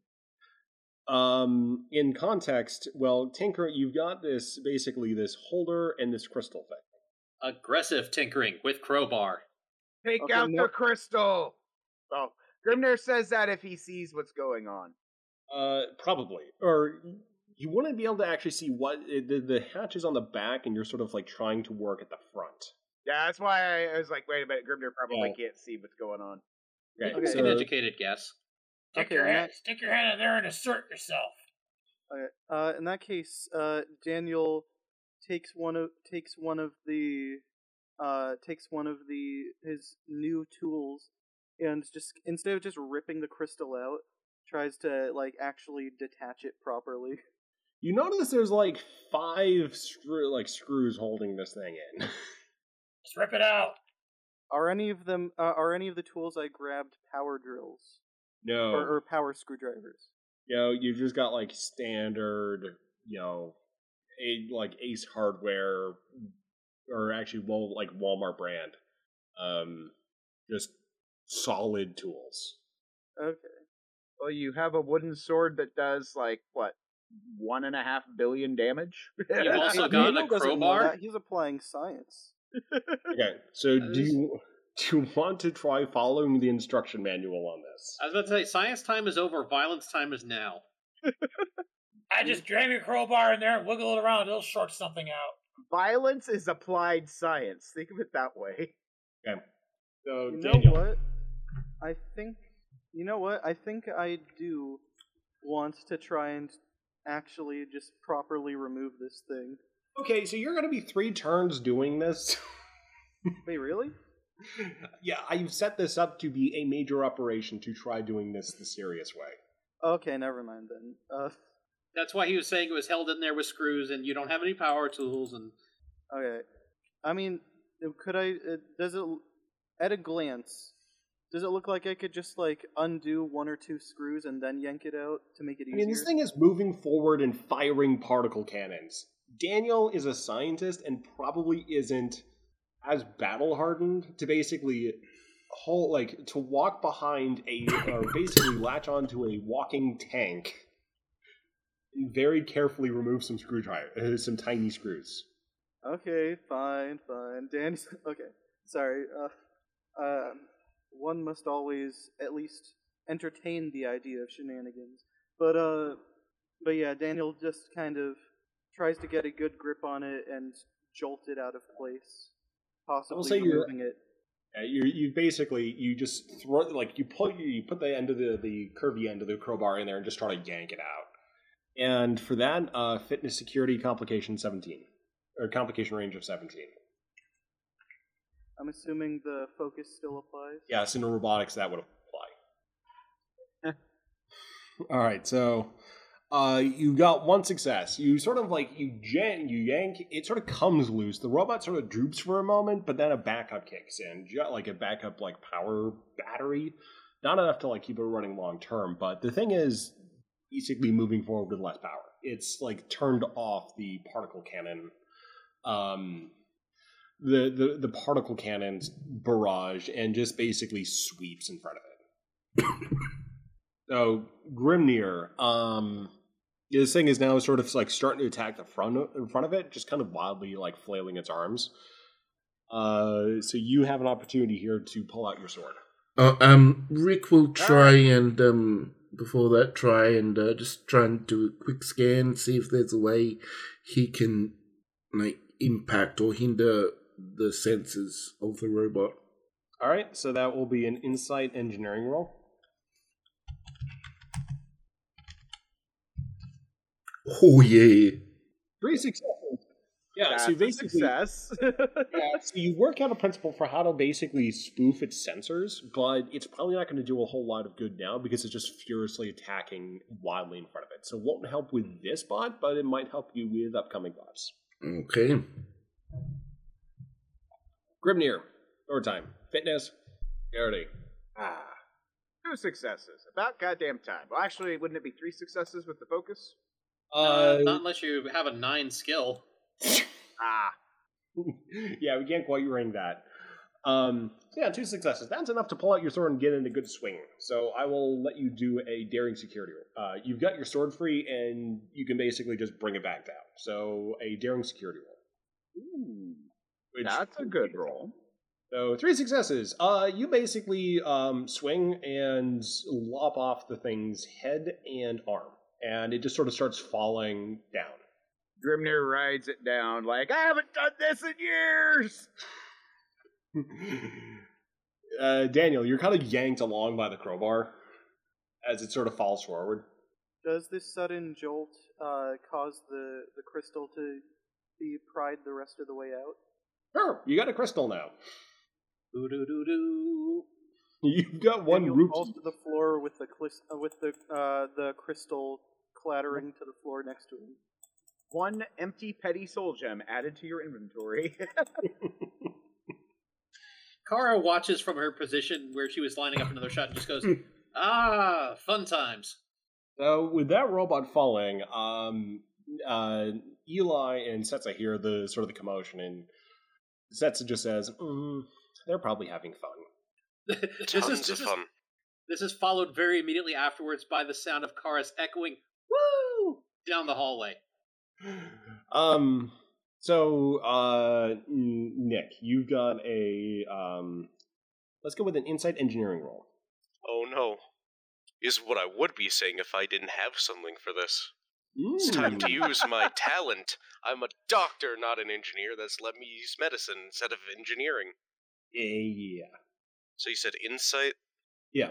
Um, in context, well, Tinker, you've got this basically this holder and this crystal thing. Aggressive tinkering with crowbar. Take Okay, out no- the crystal. Oh, Grimnir says that if he sees what's going on. Uh, probably, or you wouldn't be able to actually see what the the hatch is on the back, and you're sort of like trying to work at the front. Yeah, that's why I, I was like, wait a minute, Grimnir probably Oh. can't see what's going on. Okay, Okay. It's so an educated guess. Stick Okay, your head, that- stick your head in there and assert yourself. Okay. Uh, in that case, uh, Daniel takes one of takes one of the uh, takes one of the his new tools and just instead of just ripping the crystal out, tries to like actually detach it properly. you notice there's like five screw like screws holding this thing in. Just rip it out. Are any of them uh, are any of the tools I grabbed power drills no, or, or power screwdrivers? you know you've just got like standard, you know, a like Ace Hardware, or actually well like Walmart brand, um, just solid tools. Okay. Well, you have a wooden sword that does like what one and a half billion damage. You've also got Daniel a crowbar? He's applying science. Okay, so That do is- you do you want to try following the instruction manual on this? I was about to say, science time is over, violence time is now. I just jam your crowbar in there and wiggle it around. It'll short something out. Violence is applied science. Think of it that way. Okay, so You know Daniel, what? I think you know what? I think I do want to try and actually just properly remove this thing. okay, so you're going to be three turns doing this. Wait, really? yeah, I've set this up to be a major operation to try doing this the serious way. Okay, never mind then. Uh, That's why he was saying it was held in there with screws and you don't have any power tools and okay. I mean, could I? Uh, does it? At a glance, does it look like I could just like undo one or two screws and then yank it out to make it easier? I mean, this thing is moving forward and firing particle cannons. Daniel is a scientist and probably isn't as battle hardened to basically hold, like, to walk behind a, or basically latch onto a walking tank and very carefully remove some screwdriver, uh, some tiny screws. Okay, fine, fine. Danny's okay. Sorry. Uh, uh, one must always at least entertain the idea of shenanigans. But uh, but yeah, Daniel just kind of tries to get a good grip on it and jolt it out of place, possibly removing it. Uh, you you basically you just throw like you put you put the end of the the curvy end of the crowbar in there and just try to yank it out. And for that, uh, fitness security complication seventeen or complication range of seventeen. I'm assuming the focus still applies. Yes, in robotics that would apply. All right, so uh, you got one success. You sort of like you jan- you yank. It sort of comes loose. The robot sort of droops for a moment, but then a backup kicks in, like a backup like power battery. Not enough to like keep it running long term, but the thing is basically moving forward with less power. It's like turned off the particle cannon. Um, the, the the particle cannons barrage and just basically sweeps in front of it. so Grimnir, um, this thing is now sort of like starting to attack the front in front of it, just kind of wildly like flailing its arms. Uh, so you have an opportunity here to pull out your sword. Uh, um, Rick will try and um before that try and uh, just try and do a quick scan, see if there's a way he can like impact or hinder the senses of the robot. All right, so that will be an insight engineering roll. Oh yeah. Three successes. Yeah, That's so a basically, success. yeah, so you work out a principle for how to basically spoof its sensors, but it's probably not going to do a whole lot of good now because it's just furiously attacking wildly in front of it. So it won't help with this bot, but it might help you with upcoming bots. Okay. Grimnir, third time. Fitness, security. ah, two successes. About goddamn time. Well, actually, wouldn't it be three successes with the focus? Uh, not unless you have a nine skill. Ah, yeah, we can't quite ring that. Um, so yeah, two successes. That's enough to pull out your sword and get in a good swing. So I will let you do a daring security roll. Uh, you've got your sword free, and you can basically just bring it back down. So a daring security roll. Ooh, Which, that's a good roll. So three successes. Uh, you basically um, swing and lop off the thing's head and arm, and it just sort of starts falling down. Grimnir rides it down like, I haven't done this in years! uh, Daniel, you're kind of yanked along by the crowbar as it sort of falls forward. Does this sudden jolt uh, cause the, the crystal to be pried the rest of the way out? Sure, you got a crystal now. Doo doo doo doo. You've got one Daniel root. falls to the floor with the clis- uh, with the uh, the crystal clattering to the floor next to him. One empty petty soul gem added to your inventory. Kara watches from her position where she was lining up another shot and just goes, "Ah, fun times." So with that robot falling, um, uh, Eli and Setsa hear the sort of the commotion, and Setsa just says, mm, "They're probably having fun." this Tons is of this is, fun. this is followed very immediately afterwards by the sound of Kara's echoing "Woo!" down the hallway. Um. So, uh, Nick, you've got a um. Let's go with an insight engineering roll. Oh no. Is what I would be saying if I didn't have something for this. It's time to Mm. use my talent. I'm a doctor, not an engineer. That's let me use medicine instead of engineering. Yeah. So you said insight, Yeah.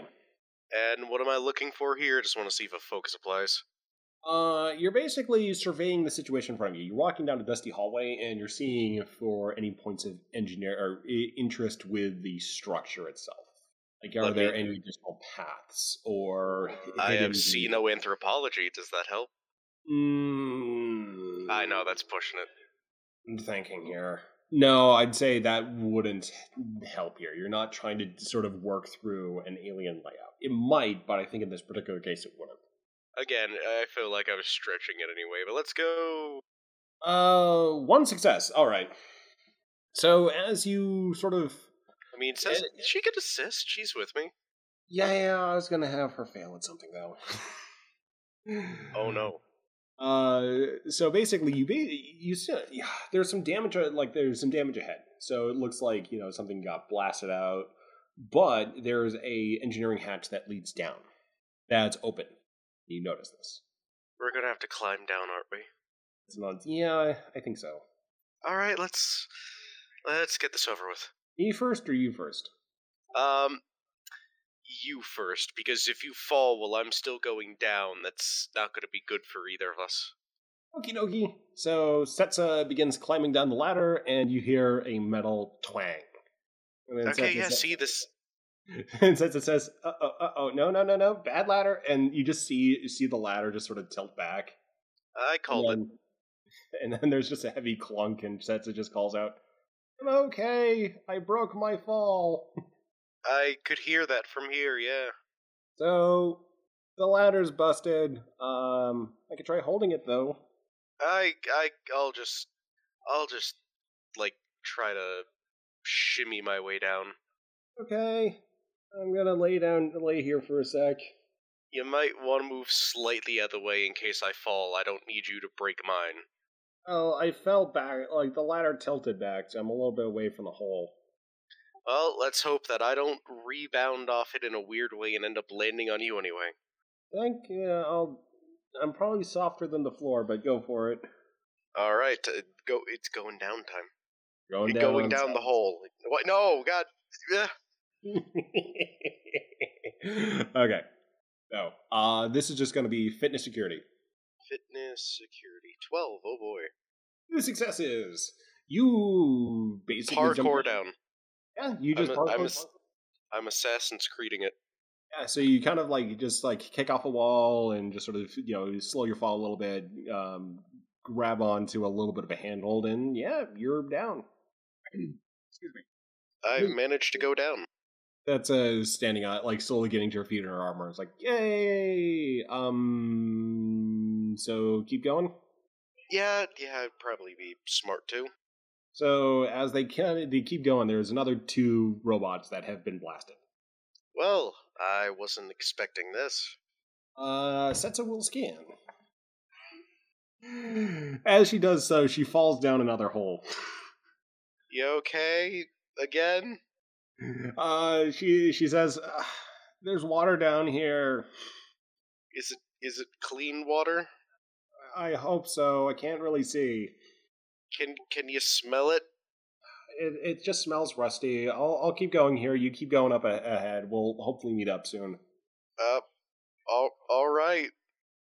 and what am I looking for here? Just want to see if a focus applies. Uh, you're basically surveying the situation in front of you. You're walking down a dusty hallway, and you're seeing for any points of engineer or interest with the structure itself. Like, are Let there me- any additional paths or? I hidden- no anthropology. Does that help? Mm, I know that's pushing it. I'm thinking here. No, I'd say that wouldn't help here. You're not trying to sort of work through an alien layout. It might, but I think in this particular case it wouldn't. Again, I feel like I was stretching it anyway, but let's go. Uh, one success. All right. So as you sort of, I mean, says Uh, she could assist. She's with me. yeah, yeah, I was gonna have her fail at something though. Oh no. Uh, so basically, you be you see, yeah, there's some damage. uh, Like there's some damage ahead. So it looks like you know something got blasted out, but there's a engineering hatch that leads down. That's open. You notice this. We're gonna have to climb down, aren't we? It's not. Yeah, I think so. All right, let's let's get this over with. Me first or you first? Um, you first, because if you fall while I'm still going down, that's not going to be good for either of us. Okie dokie. So Setsa begins climbing down the ladder, and you hear a metal twang. Okay, yeah. See this? and Setsa says, "Uh oh, uh oh, no, no, no, no, bad ladder." And you just see you see the ladder just sort of tilt back. I called it. and then, and then there's just a heavy clunk, and Setsa just calls out, "I'm okay. I broke my fall." I could hear that from here. Yeah. So the ladder's busted. Um, I could try holding it though. I I I'll just I'll just like try to shimmy my way down. Okay, I'm gonna lay down, lay here for a sec. You might want to move slightly out of the way in case I fall. I don't need you to break mine. Oh, I fell back. Like the ladder tilted back, so I'm a little bit away from the hole. Well, let's hope that I don't rebound off it in a weird way and end up landing on you anyway. think yeah, I'll. I'm probably softer than the floor, but go for it. All right, uh, go. It's going down time. Going down, going down the hole. What? No, God. Ugh. okay. So, uh, this is just going to be fitness security. Fitness, security, twelve. Oh boy, Two successes. You basically jump- parkour down. Yeah, you just I'm a- I'm parkour. a I'm Assassin's Creeding it. Yeah, so you kind of like just like kick off a wall and just sort of you know slow your fall a little bit, um, grab onto a little bit of a handhold, and yeah, you're down. Excuse me. I've Hmm. managed to go down. That's uh standing on like slowly getting to her feet in her armor. It's like yay. Um, so keep going. Yeah, yeah, I'd probably be smart too. So as they of they keep going, there's another two robots that have been blasted. Well, I wasn't expecting this. Uh, Setsa will scan. As she does so, she falls down another hole. You okay again? Uh, she she says, "Ah, "There's water down here. Is it is it clean water? I hope so. I can't really see. Can can you smell it? It it just smells rusty. I'll I'll keep going here. You keep going up a- ahead. We'll hopefully meet up soon. Uh, all all right.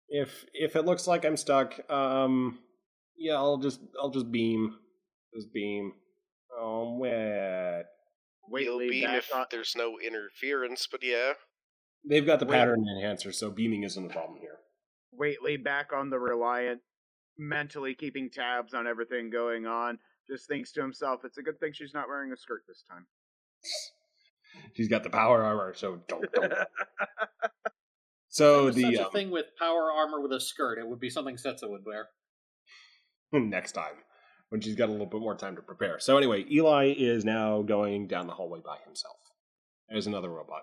If if it looks like I'm stuck, um, yeah, I'll just I'll just beam, just beam. Oh, wet. You'll Waitley beam back if on, there's no interference, but yeah. They've got the Wait. pattern enhancer, so beaming isn't a problem here. Waitley back on the Reliant, mentally keeping tabs on everything going on. Just thinks to himself, it's a good thing she's not wearing a skirt this time. She's got the power armor, so don't don't. So If the such a um, thing with power armor with a skirt, it would be something Setsa would wear. next time when she's got a little bit more time to prepare. So anyway, Eli is now going down the hallway by himself. There's another robot.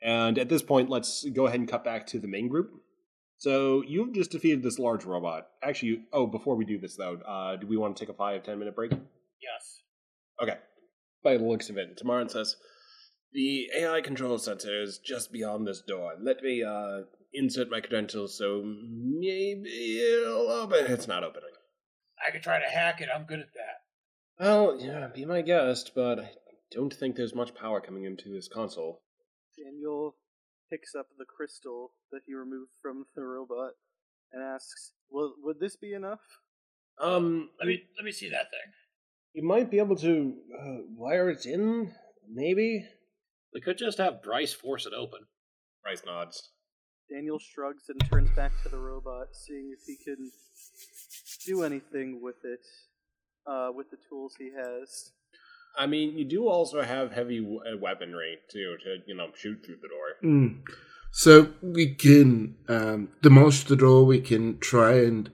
And at this point, let's go ahead and cut back to the main group. So you've just defeated this large robot. Actually, oh, before we do this though, uh, do we want to take a five ten minute break? Yes. Okay. By the looks of it, Tamarin says, The AI control center is just beyond this door. Let me uh, insert my credentials so maybe it'll open. It's not opening. I could try to hack it. I'm good at that. Well, yeah, be my guest, but I don't think there's much power coming into this console. Daniel picks up the crystal that he removed from the robot and asks, "Well, would this be enough?" Um, Let me let me see that thing. you might be able to uh, wire it in, maybe? We could just have Bryce force it open. Bryce nods. Daniel shrugs and turns back to the robot, seeing if he can do anything with it, uh, with the tools he has. I mean, you do also have heavy uh, weaponry, too, to, you know, shoot through the door. Mm. So we can um, demolish the door. We can try and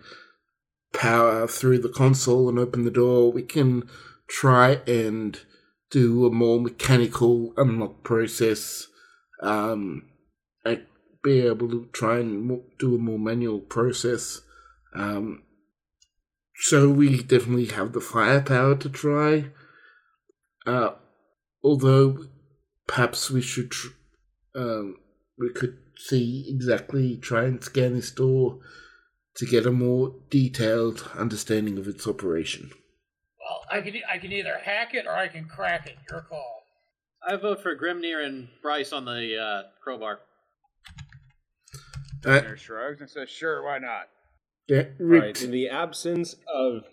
power through the console and open the door. We can try and do a more mechanical unlock process. Um, and be able to try and do a more manual process. Um, so we definitely have the firepower to try. Uh, although perhaps we should tr- um, we could see exactly try and scan this door to get a more detailed understanding of its operation. Well, I can I can either hack it or I can crack it. Your call. I vote for Grimnir and Bryce on the uh, crowbar. Uh, Tanner shrugs and says, "Sure, why not?" Yeah, Right. In the absence of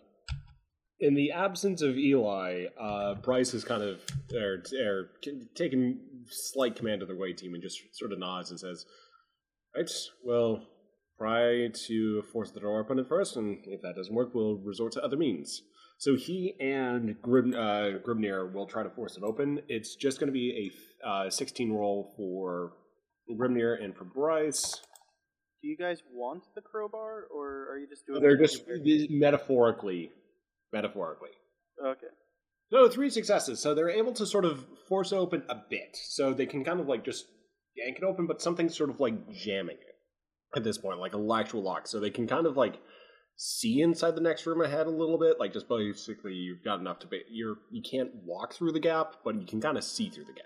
in the absence of Eli, uh, Bryce is kind of er, er, taking slight command of the away team and just sort of nods and says, "Right, well, try to force the door open at first, and if that doesn't work, we'll resort to other means." So he and Grim, uh, Grimnir will try to force it open. It's just going to be a uh, 16 roll for Grimnir and for Bryce. Do you guys want the crowbar, or are you just doing? They're it just metaphorically, metaphorically. okay. So three successes. So they're able to sort of force it open a bit. So they can kind of like just yank it open, but something's sort of like jamming it at this point, like a actual lock. So they can kind of like see inside the next room ahead a little bit. Like just basically, you've got enough to be. You're you can't walk through the gap, but you can kind of see through the gap.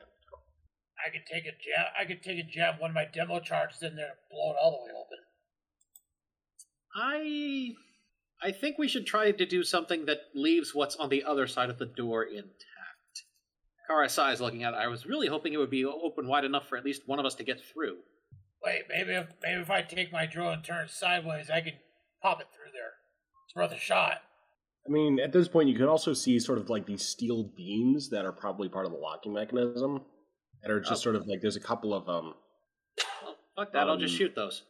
I could take a jab. I could take a jab one of my demo charges in there and blow it all the way open. I I think we should try to do something that leaves what's on the other side of the door intact. Karasai is looking at it. I was really hoping it would be open wide enough for at least one of us to get through. Wait, maybe if maybe if I take my drone and turn it sideways, I could pop it through there. It's worth a shot. I mean, at this point, you can also see sort of like these steel beams that are probably part of the locking mechanism, that are just Oh. sort of like there's a couple of them. Well, fuck that. I'll just Um, shoot those.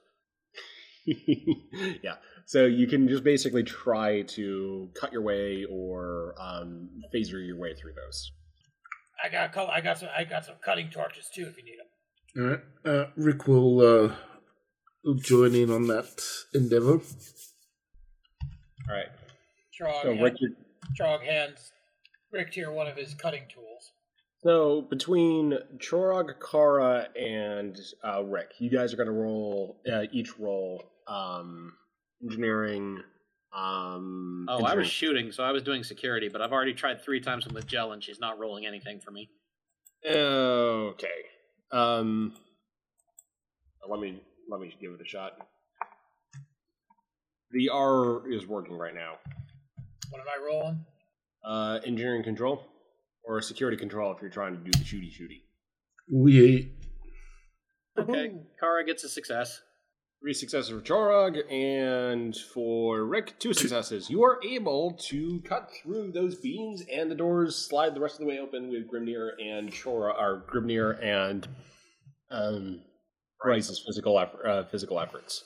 Yeah, so you can just basically try to cut your way or um, phaser your way through those. I got col- I got some I got some cutting torches too if you need them. All right. Uh, Rick will uh, join in on that endeavor. All right, Trog, so Rick, you're- Trog hands Rick here one of his cutting tools. So between Chorog, Kara, and uh, Rick, you guys are going to roll uh, each roll um, engineering. Um, Oh, I was shooting, so I was doing security, but I've already tried three times with Gel, and she's not rolling anything for me. Okay. Um, let me let me give it a shot. The R is working right now. What am I rolling? Uh, engineering control or security control if you're trying to do the shooty shooty. We Okay, Kara gets a success. Three successes for Chorog, and for Rick, two successes. You are able to cut through those beams, and the doors slide the rest of the way open with Grimnir and Chora, or Grimnir and um, Bryce's physical effort, uh, physical efforts.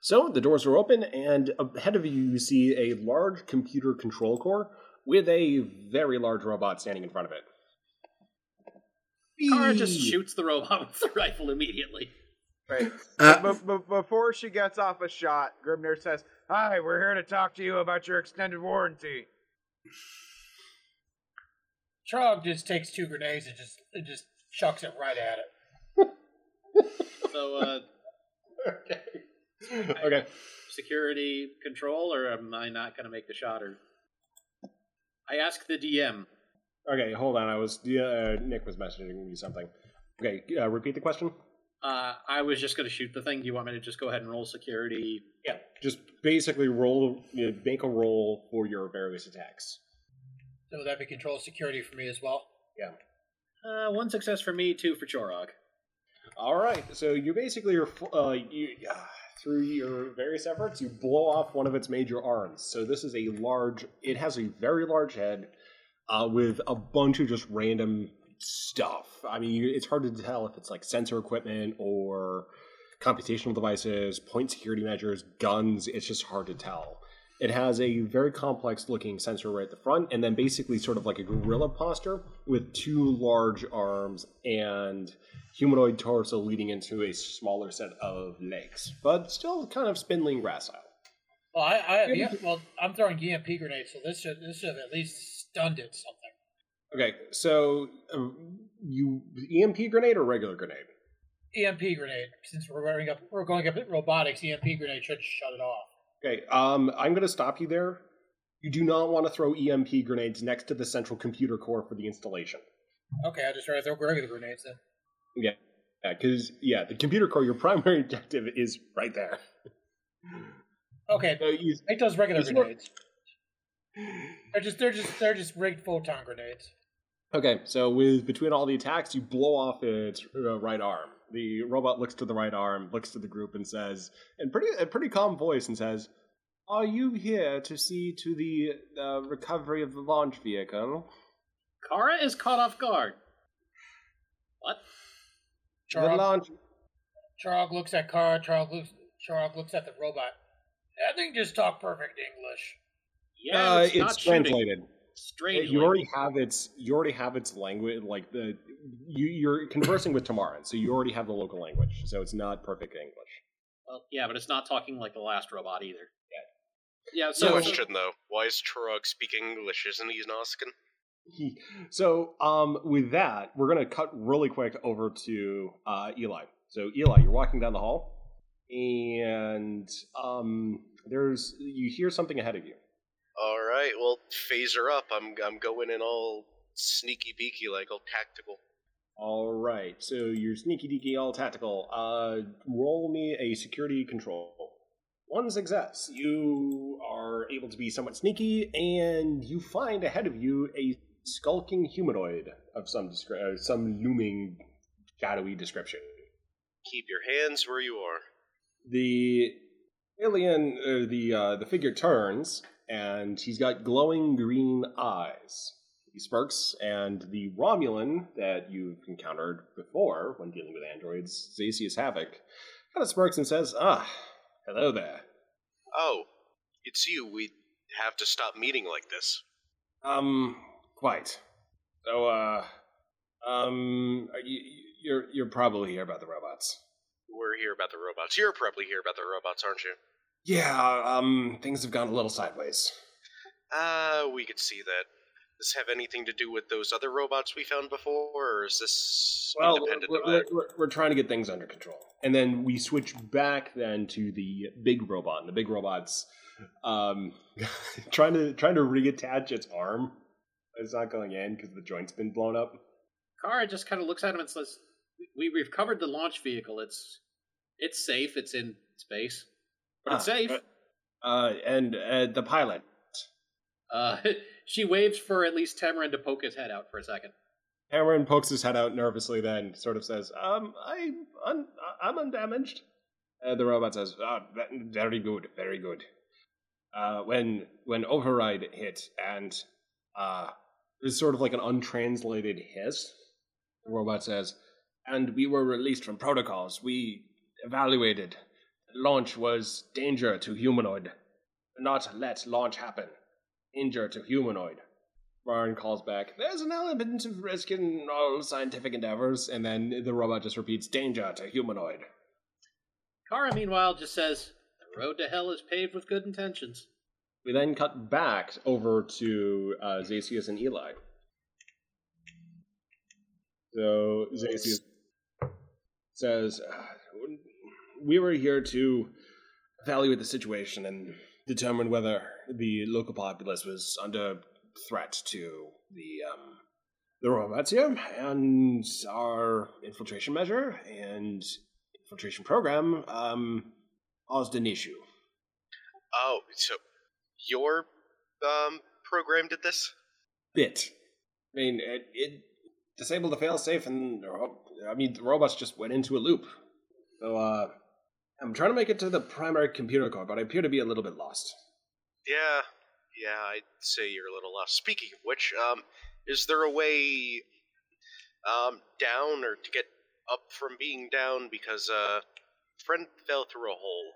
So the doors are open, and ahead of you, you see a large computer control core with a very large robot standing in front of it. Kara just shoots the robot with the rifle immediately. Right. uh, But, but before she gets off a shot, Grimnir says, Hi, we're here to talk to you about your extended warranty. Trog just takes two grenades and just and just chucks it right at it. So, uh, okay. okay. security control, or am I not going to make the shot? Or I ask the DM. Okay, hold on. I was uh, Nick was messaging me something. Okay, uh, repeat the question. Uh, I was just going to shoot the thing. Do you want me to just go ahead and roll security? Yeah, just basically roll, you know, make a roll for your various attacks. So would that be control security for me as well? Yeah. Uh, one success for me, two for Chorog. All right, so you basically are uh, you, uh, through your various efforts, you blow off one of its major arms. So this is a large. It has a very large head uh, with a bunch of just random stuff. I mean, it's hard to tell if it's like sensor equipment or computational devices, point security measures, guns. It's just hard to tell. It has a very complex looking sensor right at the front, and then basically sort of like a gorilla posture with two large arms and humanoid torso leading into a smaller set of legs, but still kind of spindly and gracile. Well, I, I yeah, well, I'm throwing EMP grenades, so this should this should have at least stunned it something. Okay, so um, you EMP grenade or regular grenade? EMP grenade. Since we're going up, we're going up at robotics. EMP grenade should shut it off. Okay, um, I'm going to stop you there. You do not want to throw EMP grenades next to the central computer core for the installation. Okay, I just try to throw regular grenades then. Yeah, because yeah, the computer core, your primary objective is right there. Okay, So you, make those regular grenades. They're just they're just they're just rigged photon grenades. Okay, so with between all the attacks, you blow off its uh, right arm. The robot looks to the right arm, looks to the group, and says, in pretty a pretty calm voice, and says, "Are you here to see to the uh, recovery of the launch vehicle?" Kara is caught off guard. What? The launch. Chorog looks at Kara. Chorog looks Chorog looks at the robot. That thing just talk perfect English. Yeah, uh, it's, it's not shooting. Translated. Strangely. You already have its. You already have its language. Like the you, you're conversing with Tamarin, so you already have the local language. So it's not perfect English. Well, yeah, but it's not talking like the last robot either. Yeah. Yeah. So, Question though, why is Turok speaking English? Isn't he Noskin? So, um, with that, we're gonna cut really quick over to uh, Eli. So, Eli, you're walking down the hall, and um, there's you hear something ahead of you. All right, well, phaser up. I'm I'm going in all sneaky beaky, like all tactical. All right, so you're sneaky deaky, all tactical. Uh, roll me a security control. One success. You are able to be somewhat sneaky, and you find ahead of you a skulking humanoid of some descri- uh, some looming, shadowy description. Keep your hands where you are. the alien, uh, the uh, the figure turns, and he's got glowing green eyes. He sparks, and the Romulan that you've encountered before when dealing with androids, Zacius Havoc, kind of sparks and says, "Ah, hello there. Oh, it's you. We have to stop meeting like this. Um, quite. So, uh, um, you, you're you're probably here about the robots. We're here about the robots. You're probably here about the robots, aren't you? Yeah, um, things have gone a little sideways. Uh, we could see that. Does this have anything to do with those other robots we found before, or is this Well, independent we're, of we're, that? we're, we're trying to get things under control, and then we switch back then to the big robot. And the big robot's um, trying to trying to reattach its arm. It's not going in because the joint's been blown up. Kara just kind of looks at him and says, "We we've covered the launch vehicle. It's it's safe. It's in space, but it's Ah, safe." Uh, and uh, the pilot. Uh, she waves for at least Tamarin to poke his head out for a second. Tamarin pokes his head out nervously, then sort of says, "Um, I, un, I'm undamaged." And the robot says, "Ah, ve- very good, very good." Uh, when when override hit, and uh, there's sort of like an untranslated hiss. The robot says, "And we were released from protocols. We evaluated. Launch was danger to humanoid. Not let launch happen. Danger to humanoid." Barn calls back, There's an element of risk in all scientific endeavors, and then the robot just repeats, Danger to humanoid. Kara, meanwhile, just says, "The road to hell is paved with good intentions." We then cut back over to uh, Zacius and Eli. So Zacius says, "Uh, We were here to evaluate the situation and determine whether the local populace was under threat to the um, the robots here, and our infiltration measure and infiltration program um, caused an issue. Oh, so your um program did this? bit. I mean, it, it disabled the failsafe, and I mean, the robots just went into a loop. So, uh, I'm trying to make it to the primary computer core, but I appear to be a little bit lost. Yeah, yeah, I'd say you're a little lost. Speaking of which, um, is there a way um down or to get up from being down because uh friend fell through a hole.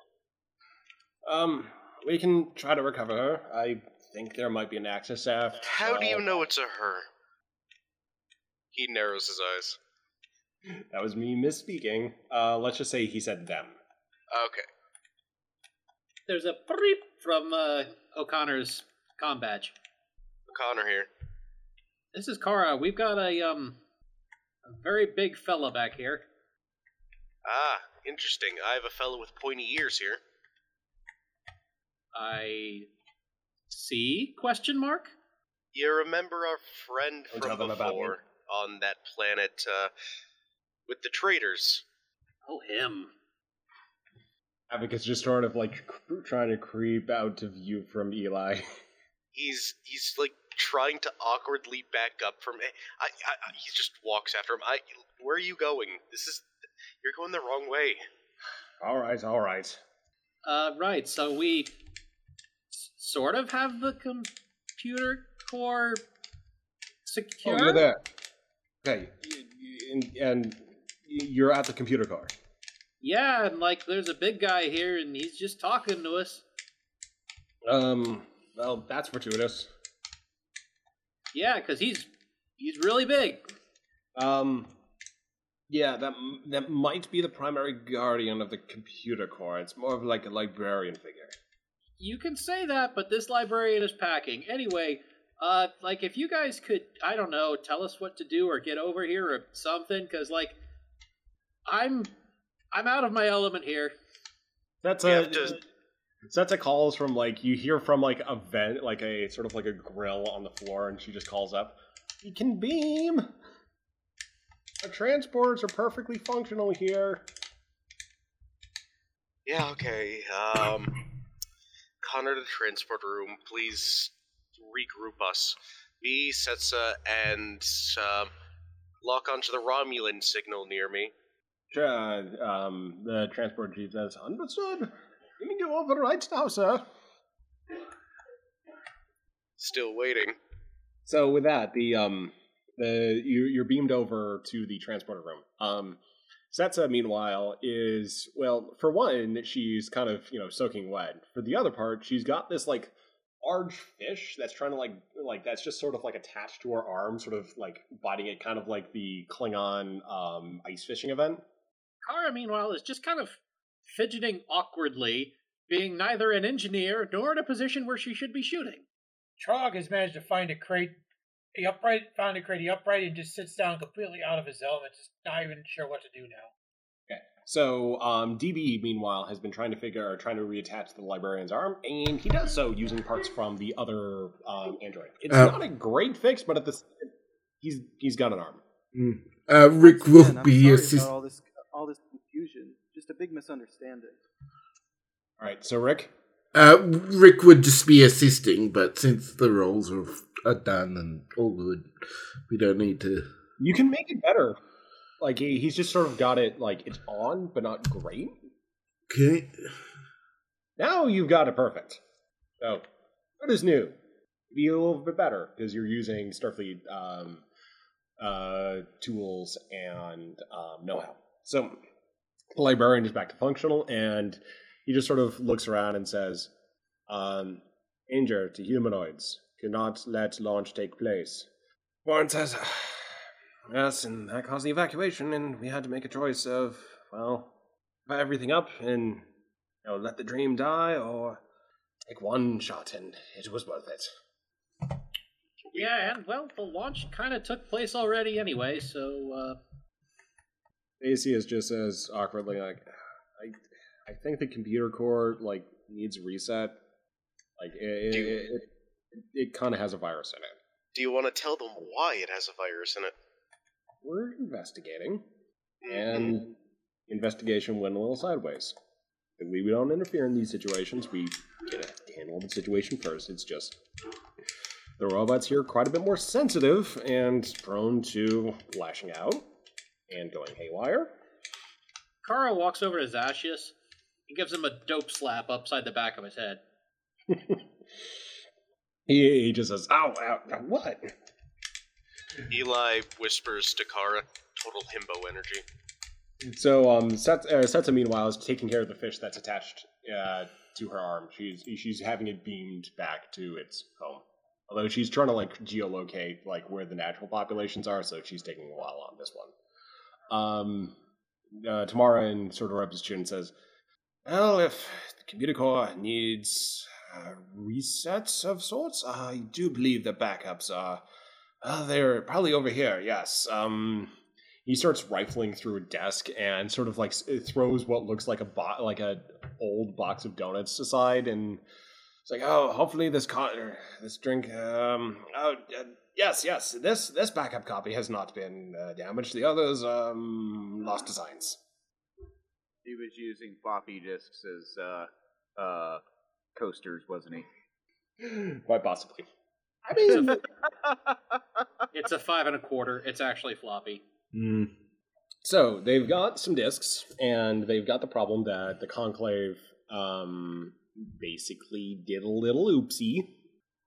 Um, we can try to recover her. I think there might be an access shaft. How do you know it's a her? He narrows his eyes. That was me misspeaking. Uh, let's just say he said them. Okay. There's a beep from uh, O'Connor's com badge. O'Connor here. This is Kara. We've got a um a very big fella back here. Ah, interesting. I have a fellow with pointy ears here. I see question mark. You remember our friend Don't from them about me. before on that planet uh, with the traders? Oh him. Advocate's just sort of like cr- trying to creep out to view from Eli. He's he's like trying to awkwardly back up from. I, I, I he just walks after him. I, where are you going? This is you're going the wrong way. all right, all right. Uh, right. So we s- sort of have the computer core secure. Oh, you're there. Okay, y- y- and, and you're at the computer car. Yeah, and like there's a big guy here, and he's just talking to us. Um, well, that's fortuitous. Yeah, because he's he's really big. Um, yeah, that that might be the primary guardian of the computer core. It's more of like a librarian figure. You can say that, but this librarian is packing. Anyway, uh, like if you guys could, I don't know, tell us what to do or get over here or something, because like I'm I'm out of my element here. That's We a have to- so that's a calls from like you hear from like a vent, like a sort of like a grill on the floor, and she just calls up. You can beam. Our transporters are perfectly functional here. Yeah. Okay. Um, Connor to the transport room. Please regroup us. Me, Setsa, and um, lock onto the Romulan signal near me. Sure, um, the transport chief says, understood. Bringing you over right now, sir. Still waiting. So with that, the um, the you, you're beamed over to the transporter room. Um, Setsa, meanwhile, is well, for one, she's kind of you know soaking wet. For the other part, she's got this like large fish that's trying to like like that's just sort of like attached to her arm, sort of like biting it, kind of like the Klingon um ice fishing event. Kara, meanwhile, is just kind of fidgeting awkwardly, being neither an engineer nor in a position where she should be shooting. Trog has managed to find a crate. He upright found a crate. He upright and just sits down completely out of his element, just not even sure what to do now. Okay. So um, DB, meanwhile, has been trying to figure, or trying to reattach the librarian's arm, and he does so using parts from the other um, android. It's Uh, not a great fix, but at the s- he's he's got an arm. Uh, Rick will Again, be sorry assist. all this all this confusion. Just a big misunderstanding. All right, so Rick, Uh, Rick would just be assisting, but since the roles are, are done and all good, we don't need to. you can make it better. Like he, he's just sort of got it like it's on, but not great. Okay. Now you've got it perfect. So what is new? Be a little bit better because you're using Starfleet um, uh, tools and um, know-how. So the librarian is back to functional, and he just sort of looks around and says, um, "Danger to humanoids. Cannot let launch take place." Warren says, "Yes, and that caused the evacuation, and we had to make a choice of well, buy everything up and you know, let the dream die or take one shot, and it was worth it." Yeah, and well, the launch kind of took place already anyway, so uh, Macias just as awkwardly, like, I, I think the computer core like needs reset. Like it, Do it, you- it, it, kind of has a virus in it. Do you want to tell them why it has a virus in it? We're investigating, and mm-hmm. investigation went a little sideways. And we, we don't interfere in these situations. We get to handle the situation first. It's just the robots here are quite a bit more sensitive and prone to lashing out and going haywire. Kara walks over to Zashius and gives him a dope slap upside the back of his head. He, he just says, "Ow, ow, ow, what?" Eli whispers to Kara, total himbo energy. So, um, Set, uh, Setsa, meanwhile, is taking care of the fish that's attached uh, to her arm. She's she's having it beamed back to its home. Although she's trying to like geolocate like where the natural populations are, so she's taking a while on this one. Um, uh, Tamara and sort of chin and says, "Well, if the computer core needs uh, resets of sorts, I do believe the backups are. Uh, they're probably over here. Yes. Um." he starts rifling through a desk and sort of like throws what looks like a bo- like a old box of donuts aside and it's like oh hopefully this co- this drink um oh uh, yes yes this this backup copy has not been uh, damaged the others um lost designs. He was using floppy disks as uh, uh, coasters, wasn't he? quite possibly i It's mean a, it's a five and a quarter. It's actually floppy. Mm. So they've got some discs, and they've got the problem that the conclave um, basically did a little oopsie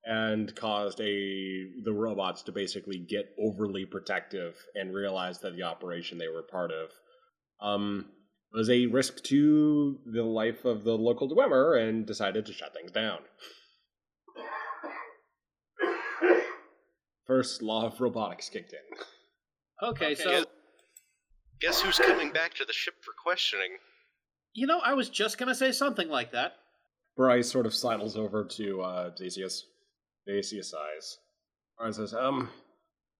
and caused a the robots to basically get overly protective and realize that the operation they were part of um, was a risk to the life of the local Dwemer and decided to shut things down. First law of robotics kicked in. Okay, so Guess, guess who's coming back to the ship for questioning? you know, I was just gonna say something like that. Bryce sort of sidles over to uh, Theseus. Theseus sighs. Bryce says, um,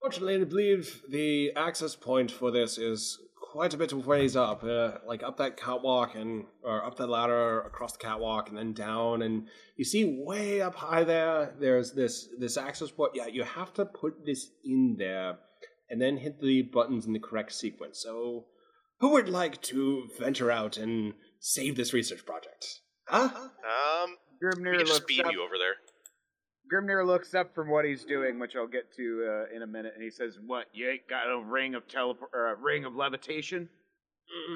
fortunately, I believe the access point for this is quite a bit of ways up, uh, like up that catwalk and, or up that ladder, across the catwalk, and then down. And you see way up high there, there's this, this access point. Yeah, you have to put this in there and then hit the buttons in the correct sequence. So, who would like to venture out and save this research project? Huh? Um, Grimnir we can just looks beam up. You over there. Grimnir looks up from what he's doing, which I'll get to uh, in a minute, and he says, "What? You ain't got a ring of teleport, or a ring of levitation?"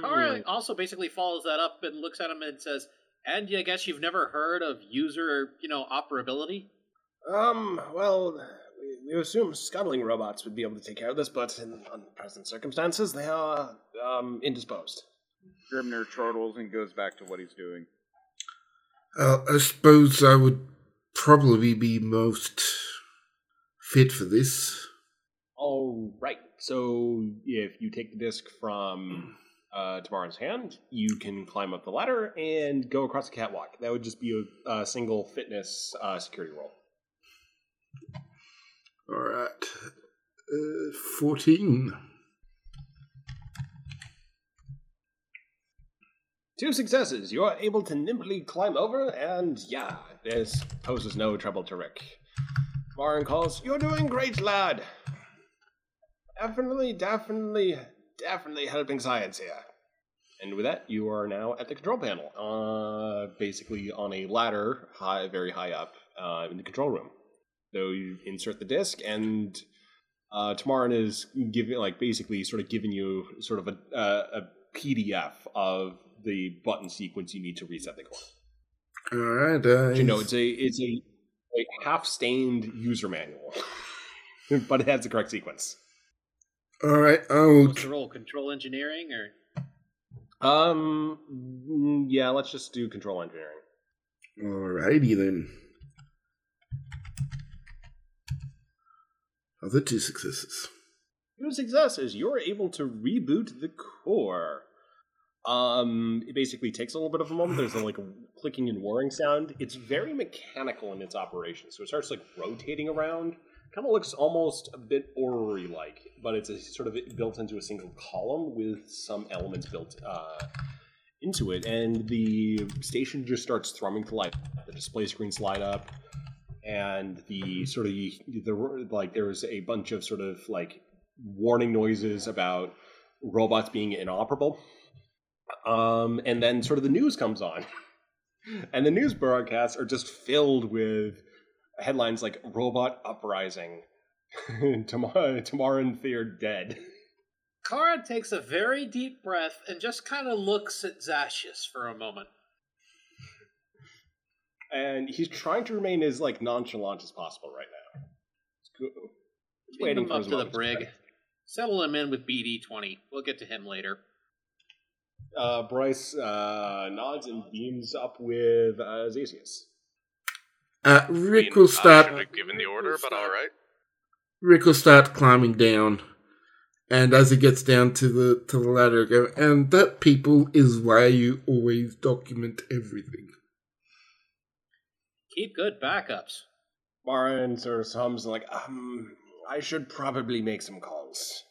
Kara also basically follows that up and looks at him and says, And I guess you've never heard of user, you know, operability? Um, well, we, we assume scuttling robots would be able to take care of this, but in present circumstances, they are um, indisposed. Grimnir chortles and goes back to what he's doing. Uh, I suppose I would probably be most fit for this. All right. So if you take the disc from uh, Tamarin's hand, you can climb up the ladder and go across the catwalk. That would just be a, a single fitness uh, security roll. All right. Uh, 14. Two successes. You are able to nimbly climb over, and yeah, this poses no trouble to Rick. Warren calls, You're doing great, lad. Definitely, definitely, definitely helping science here. And with that, you are now at the control panel, uh, basically on a ladder, high, very high up, uh, in the control room. So you insert the disc, and uh, Tamarin is giving, like, basically, sort of giving you sort of a, uh, a PDF of the button sequence you need to reset the core. All right. Uh, But you know, it's a it's a, a half stained user manual, but it has the correct sequence. all right. I'll. What's the role? Control engineering or Um, mm, yeah, let's just do control engineering. Alrighty then. Other two successes. Two successes. You're able to reboot the core. Um, it basically takes a little bit of a moment. There's a, like a clicking and whirring sound. It's very mechanical in its operation, so it starts like rotating around. Kind of looks almost a bit orrery like, but it's a sort of built into a single column with some elements built uh, into it, and the station just starts thrumming to life. The display screens light up, and the sort of the like there's a bunch of sort of like warning noises about robots being inoperable. Um, and then sort of the news comes on. And the news broadcasts are just filled with headlines like Robot Uprising, Tamar- Tamarin feared dead. Kara takes a very deep breath and just kind of looks at Zashius for a moment. And he's trying to remain as like nonchalant as possible right now. He's waiting him up to the brig. Settle him in with BD twenty. We'll get to him later. Uh, Bryce uh, nods and beams up with uh, Zasius. Uh, I mean, Rick will I start. should have given the order, but all right. Rick will start climbing down, and as he gets down to the to the ladder, go. And that people is why you always document everything. Keep good backups. Marin sort of hums like, um, I should probably make some calls.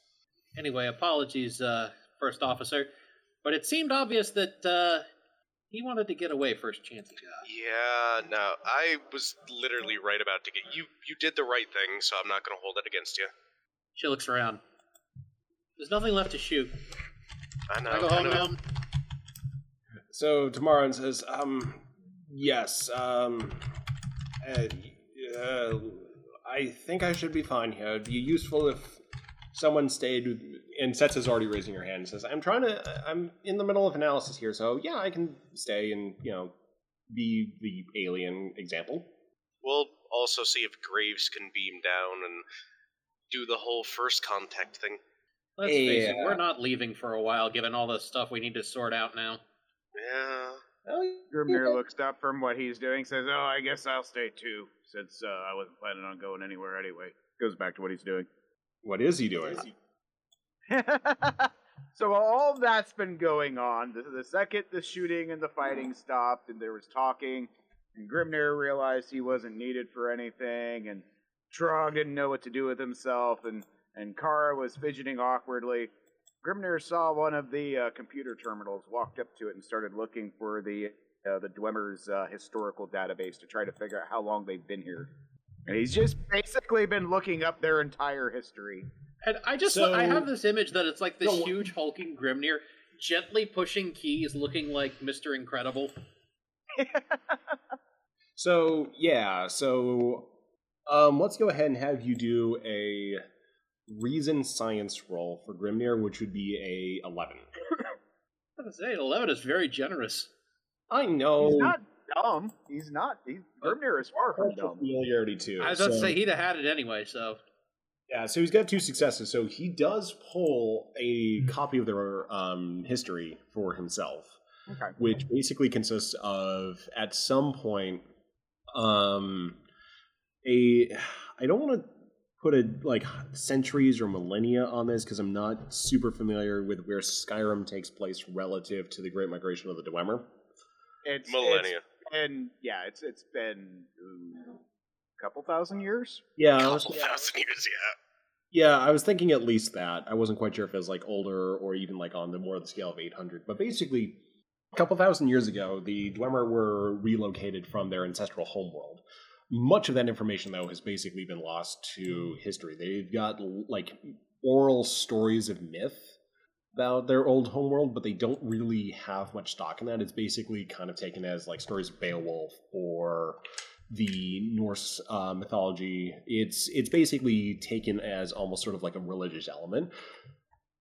Anyway, apologies, uh, first officer, but it seemed obvious that uh, he wanted to get away first chance he got. Yeah, no, I was literally right about to get you. You did the right thing, so I'm not going to hold it against you. She looks around. There's nothing left to shoot. I know. I go I home know. now. So Tamarin says, um, yes, um, uh, uh, I think I should be fine here. It'd be useful if someone stayed. With, and Setz is already raising her hand and says, I'm trying to, I'm in the middle of analysis here, so yeah, I can stay and, you know, be the alien example. We'll also see if Graves can beam down and do the whole first contact thing. Let's face it, Yeah. we're not leaving for a while, given all the stuff we need to sort out now. Yeah. Oh, Grimnir looks up from what he's doing, says, "Oh, I guess I'll stay too, since uh, I wasn't planning on going anywhere anyway." Goes back to what he's doing. What is he doing? so all that's been going on. The, the second the shooting and the fighting stopped, and there was talking, and Grimnir realized he wasn't needed for anything, and Trog didn't know what to do with himself, and and Kara was fidgeting awkwardly. Grimnir saw one of the uh, computer terminals, walked up to it, and started looking for the uh, the Dwemer's uh, historical database to try to figure out how long they've been here. And he's just basically been looking up their entire history. And I just So- I have this image that it's like this No, huge hulking Grimnir gently pushing keys, looking like Mister Incredible. So yeah, so um, let's go ahead and have you do a reason science roll for Grimnir, which would be a eleven. I was gonna say eleven is very generous. I know. He's not dumb. He's not. He's Grimnir is far from Cultural dumb. familiarity too. I was about to say he'd have had it anyway, so. Yeah, so he's got two successes. So he does pull a copy of their um, history for himself, Okay. which basically consists of at some point um, a. I don't want to put a like centuries or millennia on this because I'm not super familiar with where Skyrim takes place relative to the Great Migration of the Dwemer. It's Millennia. it's- and yeah, it's it's been ooh, a couple thousand years. Yeah, Couple was, thousand years, yeah. Yeah, I was thinking at least that. I wasn't quite sure if it was like older or even like on the more of the scale of 800. But basically, a couple thousand years ago, the Dwemer were relocated from their ancestral homeworld. Much of that information, though, has basically been lost to history. They've got like oral stories of myth about their old homeworld, but they don't really have much stock in that. It's basically kind of taken as like stories of Beowulf or the Norse uh, mythology. It's it's basically taken as almost sort of like a religious element.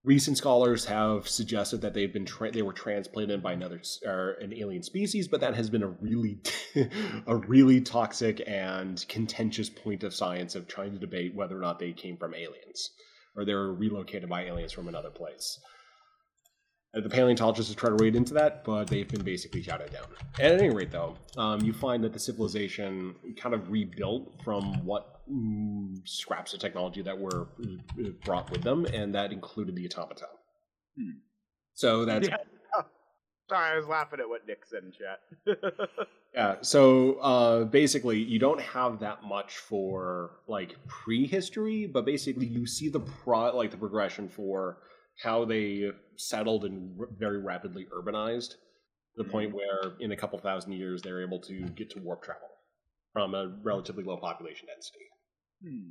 Recent scholars have suggested that they've been tra- they were transplanted by another or an alien species, but that has been a really a really toxic and contentious point of science of trying to debate whether or not they came from aliens or they were relocated by aliens from another place. Uh, The paleontologists have tried to read into that, but they've been basically shouted down. At any rate, though, um, you find that the civilization kind of rebuilt from what mm, scraps of technology that were uh, brought with them, and that included the automata. Hmm. So that's Yeah. Sorry, I was laughing at what Nick said in chat. Yeah, so uh, basically, you don't have that much for like prehistory, but basically, you see the pro like the progression for how they settled and r- very rapidly urbanized. To the point where, in a couple thousand years, they're able to get to warp travel from a relatively low population density. Hmm.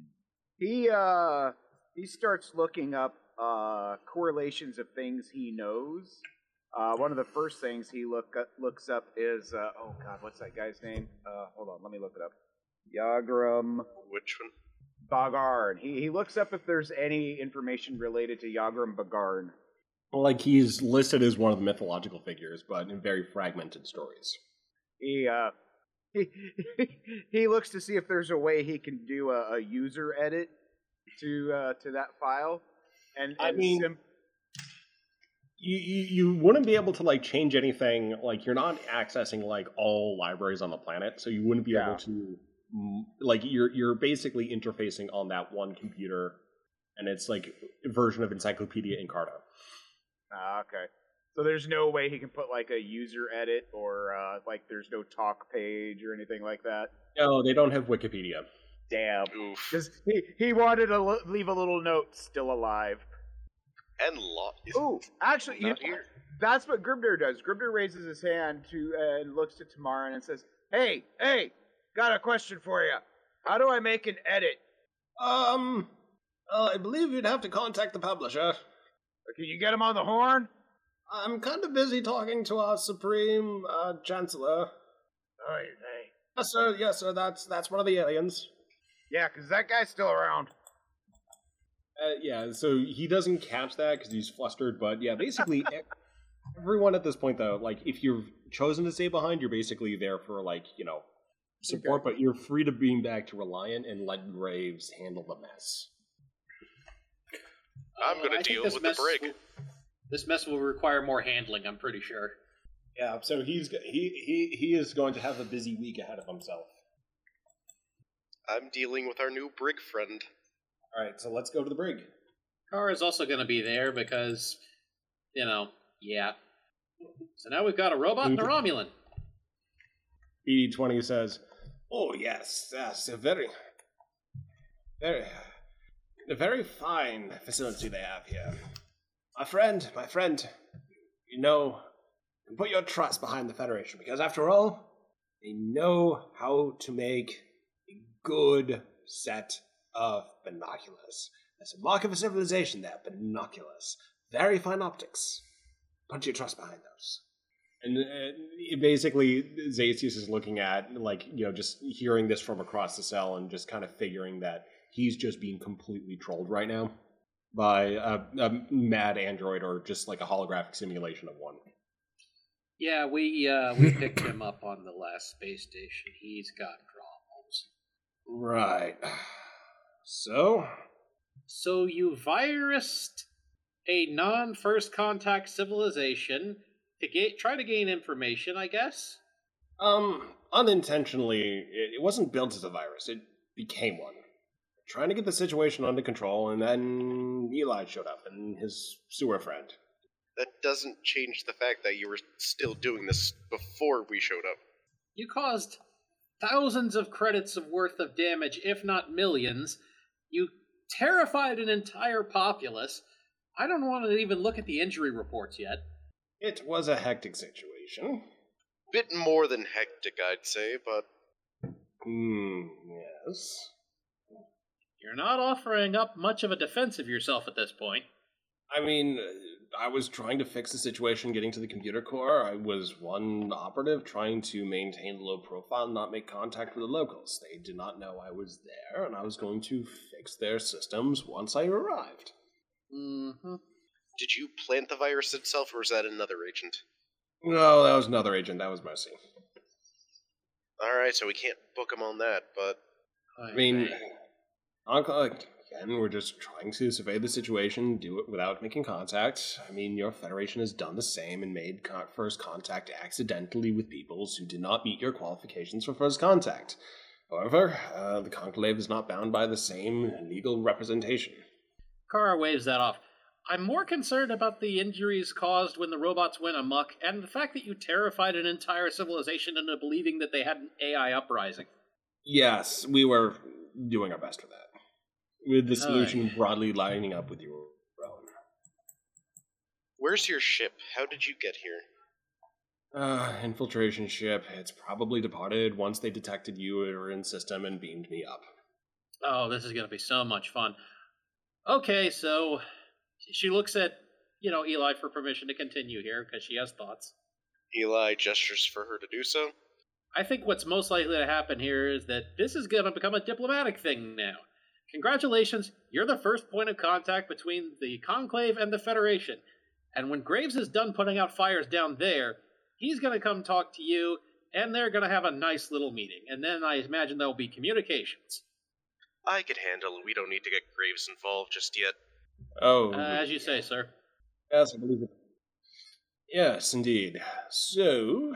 He uh he starts looking up uh correlations of things he knows. Uh, one of the first things he look up, looks up is uh, oh god, what's that guy's name? Uh, hold on, let me look it up. Yagrum Which one? Bagarn. He he looks up if there's any information related to Yagrum Bagarn. Like he's listed as one of the mythological figures, but in very fragmented stories. He uh he he looks to see if there's a way he can do a, a user edit to uh, to that file. And, I mean, sim- you, you you wouldn't be able to like change anything like you're not accessing like all libraries on the planet so you wouldn't be Yeah. able to like you're you're basically interfacing on that one computer and it's like a version of encyclopedia encarta Ah, okay. So there's no way he can put like a user edit or uh, like there's no talk page or anything like that. no they don't have wikipedia Damn. Oof. Because he, he wanted to l- leave a little note, still alive. And law. Ooh, actually, you know, that's what Grimnir does. Grimnir raises his hand to uh, and looks to Tamara and says, "Hey, hey, got a question for you. How do I make an edit? um uh, i believe you'd have to contact the publisher Can you get him on the horn?" i'm kind of busy talking to our supreme uh, chancellor Oh, hey. yes sir yes sir that's that's one of the aliens Yeah, because that guy's still around. Uh, yeah, so he doesn't catch that because he's flustered. But yeah, basically, everyone at this point, though, like if you've chosen to stay behind, you're basically there for like you know support, but you're free to beam back to Reliant and let Graves handle the mess. I'm Uh, gonna deal with the brig. will- This mess will require more handling, I'm pretty sure. Yeah, so he's he he he is going to have a busy week ahead of himself. I'm dealing with our new brig friend. All right, so let's go to the brig. Kara's also going to be there because, you know, yeah. So now we've got a robot and a Romulan. E twenty says, "Oh yes, yes, a very, very, a very fine facility they have here. My friend, my friend, you know, put your trust behind the Federation because, after all, they know how to make a good set of binoculars. That's a mark of a civilization. There, binoculars, very fine optics. Put your trust behind those." And uh, it basically, Zacius is looking at, like, you know, just hearing this from across the cell and just kind of figuring that he's just being completely trolled right now by a, a mad android or just like a holographic simulation of one. Yeah, we uh, we picked him up on the last space station. He's got problems. Right. So, So you virused a non-first contact civilization to ga- try to gain information, I guess. um, unintentionally, it, it wasn't built as a virus. It became one. Trying to get the situation under control, and then Eli showed up and his sewer friend. That doesn't change the fact that you were still doing this before we showed up. You caused thousands of credits of worth of damage, if not millions. You terrified an entire populace. I don't want to even look at the injury reports yet. It was a hectic situation. Bit more than hectic, I'd say, but Hmm, yes. You're not offering up much of a defense of yourself at this point. I mean, uh, I was trying to fix the situation getting to the computer core. I was one operative trying to maintain low profile and not make contact with the locals. They did not know I was there, and I was going to fix their systems once I arrived. Mm-hmm. Did you plant the virus itself, or was that another agent? No, that was another agent. That was Mercy. Alright, so we can't book him on that, but I mean, Uncle, again, we're just trying to survey the situation, do it without making contact. I mean, your Federation has done the same and made con- first contact accidentally with peoples who did not meet your qualifications for first contact. However, uh, the Conclave is not bound by the same legal representation. Kara waves that off. I'm more concerned about the injuries caused when the robots went amok, and the fact that you terrified an entire civilization into believing that they had an AI uprising. Yes, we were doing our best for that. With the solution Aye. broadly lining up with your own. where's your ship? How did you get here? Uh, infiltration ship. It's probably departed once they detected you were in system and beamed me up. Oh, this is going to be so much fun. Okay, so she looks at, you know, Eli for permission to continue here because she has thoughts. Eli gestures for her to do so. I think what's most likely to happen here is that this is going to become a diplomatic thing now. Congratulations, you're the first point of contact between the Conclave and the Federation. And when Graves is done putting out fires down there, he's going to come talk to you, and they're going to have a nice little meeting. And then I imagine there'll be communications. I could handle it. We don't need to get Graves involved just yet. Oh, Uh, as you say, sir. Yes, I believe it. Yes, indeed. So,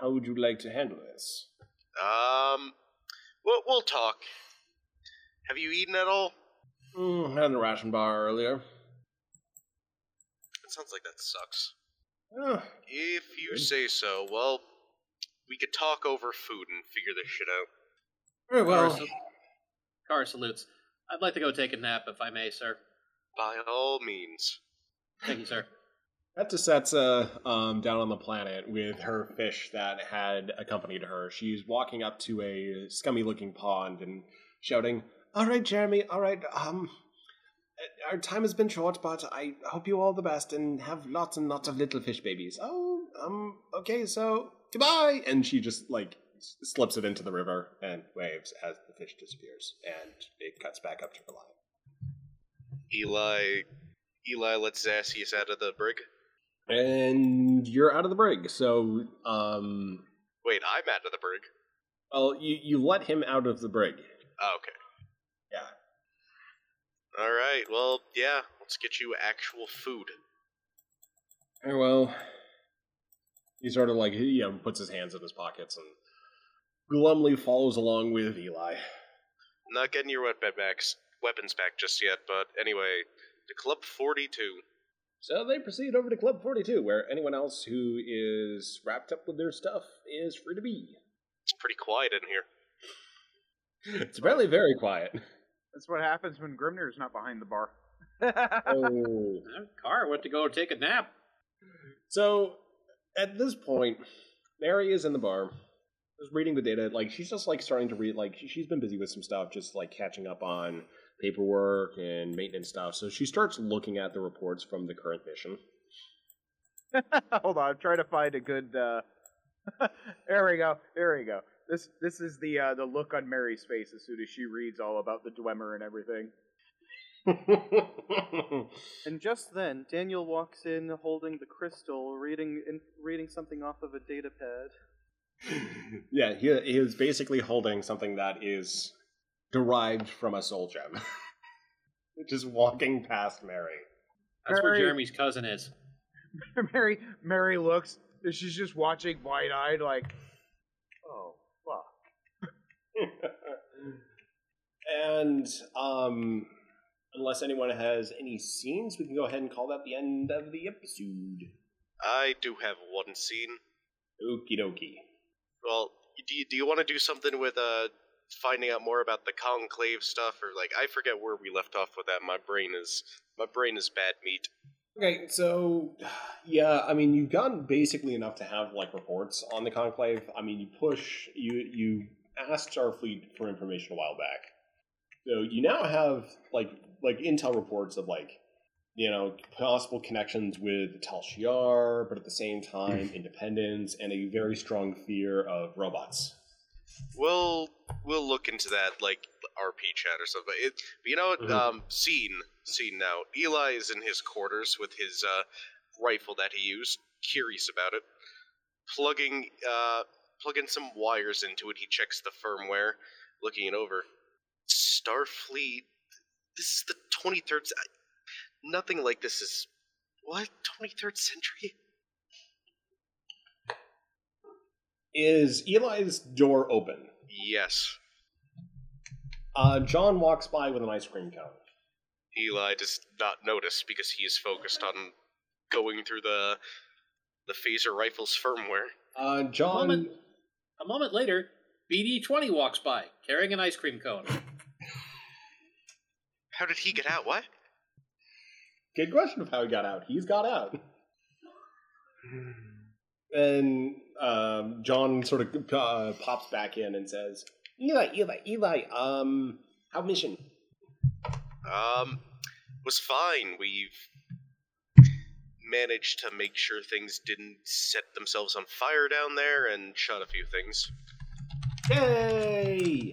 how would you like to handle this? Um, we'll, we'll talk. Have you eaten at all? Mm, had a ration bar earlier. It sounds like that sucks. Ah, If you Good. say so, well, we could talk over food and figure this shit out. very well. Kara, sal- Kara salutes. I'd like to go take a nap, if I may, sir. By all means. Thank you, sir. Cut um, down on the planet with her fish that had accompanied her. She's walking up to a scummy looking pond and shouting, All right, Jeremy, all right, um, our time has been short, but I hope you all the best and have lots and lots of little fish babies. Oh, um, okay, so goodbye. And she just like slips it into the river and waves as the fish disappears, and it cuts back up to her line. Eli. Eli lets Zacius out of the brig. And you're out of the brig, so um, Wait, I'm out of the brig. well, you you let him out of the brig. Oh, okay. Yeah. Alright, well, yeah, let's get you actual food. Very well. He sort of like you know puts his hands in his pockets and glumly follows along with Eli. Not getting your weapon back, weapons back just yet, but anyway, to Club 42. So they proceed over to Club 42, where anyone else who is wrapped up with their stuff is free to be. It's pretty quiet in here. It's apparently very quiet. That's what happens when Grimnir's not behind the bar. Oh. Kara went to go take a nap. So at this point, Mary is in the bar, just reading the data. Like she's just like starting to read. Like she's been busy with some stuff, just like catching up on paperwork and maintenance stuff. So she starts looking at the reports from the current mission. Hold on, I'm trying to find a good. Uh... there we go. There we go. This this is the uh, the look on Mary's face as soon as she reads all about the Dwemer and everything. And just then, Daniel walks in holding the crystal, reading in, reading something off of a data pad. yeah, he, he is basically holding something that is derived from a soul gem. Just walking past Mary. That's where Very- Jeremy's cousin is. Mary Mary looks. She's just watching wide eyed, like, oh fuck. and um, unless anyone has any scenes, we can go ahead and call that the end of the episode. I do have one scene. Okie dokie. Well, do you, do you want to do something with uh finding out more about the conclave stuff, or like I forget where we left off with that. My brain is my brain is bad meat. Okay, so yeah, I mean, you've gotten basically enough to have like reports on the conclave. I mean, you push, you you asked Starfleet for information a while back, so you now have like like intel reports of like you know possible connections with Tal Shiar, but at the same time, hmm. independence and a very strong fear of robots. We'll we'll look into that like RP chat or something. It, but you know what? Mhm. Um, scene scene now. Eli is in his quarters with his uh, rifle that he used. Curious about it. Plugging uh, plugging some wires into it. He checks the firmware, looking it over. Starfleet. This is the twenty third. Nothing like this is what twenty third century. Is Eli's door open? Yes. Uh, John walks by with an ice cream cone. Eli does not notice because he is focused on going through the the phaser rifle's firmware. Uh, John. Moment. A moment later, BD20 walks by, carrying an ice cream cone. How did he get out? What? Good question of how he got out. He's got out. And um, John sort of uh, pops back in and says, "Eli, Eli, Eli. Um, how mission? Um, was fine. We've managed to make sure things didn't set themselves on fire down there and shot a few things. Yay!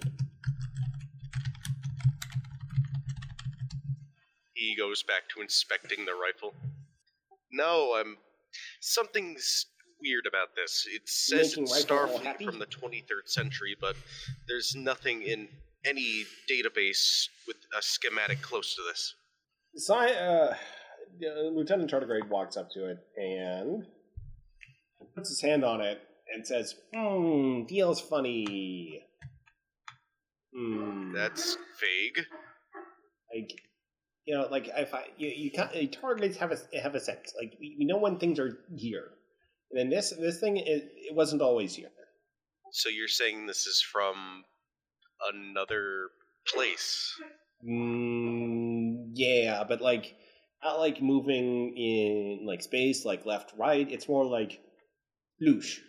He goes back to inspecting the rifle. No, um, something's weird about this. It says Making it's Starfleet from the 23rd century, but there's nothing in any database with a schematic close to this. Si- uh, uh, Lieutenant Tardigrade walks up to it and puts his hand on it and says, "Hmm, feels funny." Hmm. That's vague. like you know like if i you, you can't targets have a have a sense like we, we know when things are here and then this this thing it, it wasn't always here So you're saying this is from another place? mm, yeah but like not like moving in like space like left right it's more like loosh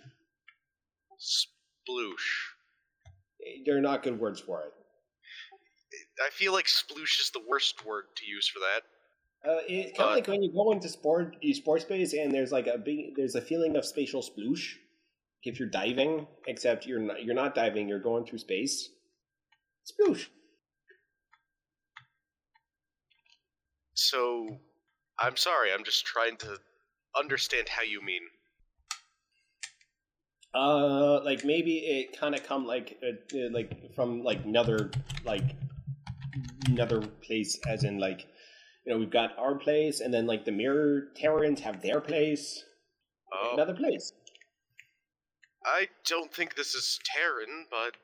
Sploosh. they're not good words for it I feel like sploosh is the worst word to use for that. Uh, it's kind of like when you go into sport sports space and there's like a big there's a feeling of spatial sploosh if you're diving except you're not you're not diving you're going through space. Sploosh. So, I'm sorry, I'm just trying to understand how you mean. Uh, like maybe it kind of come like uh, uh, like from like another like another place, as in like you know we've got our place, and then like the Mirror Terrans have their place, Oh, another place. I don't think this is Terran, but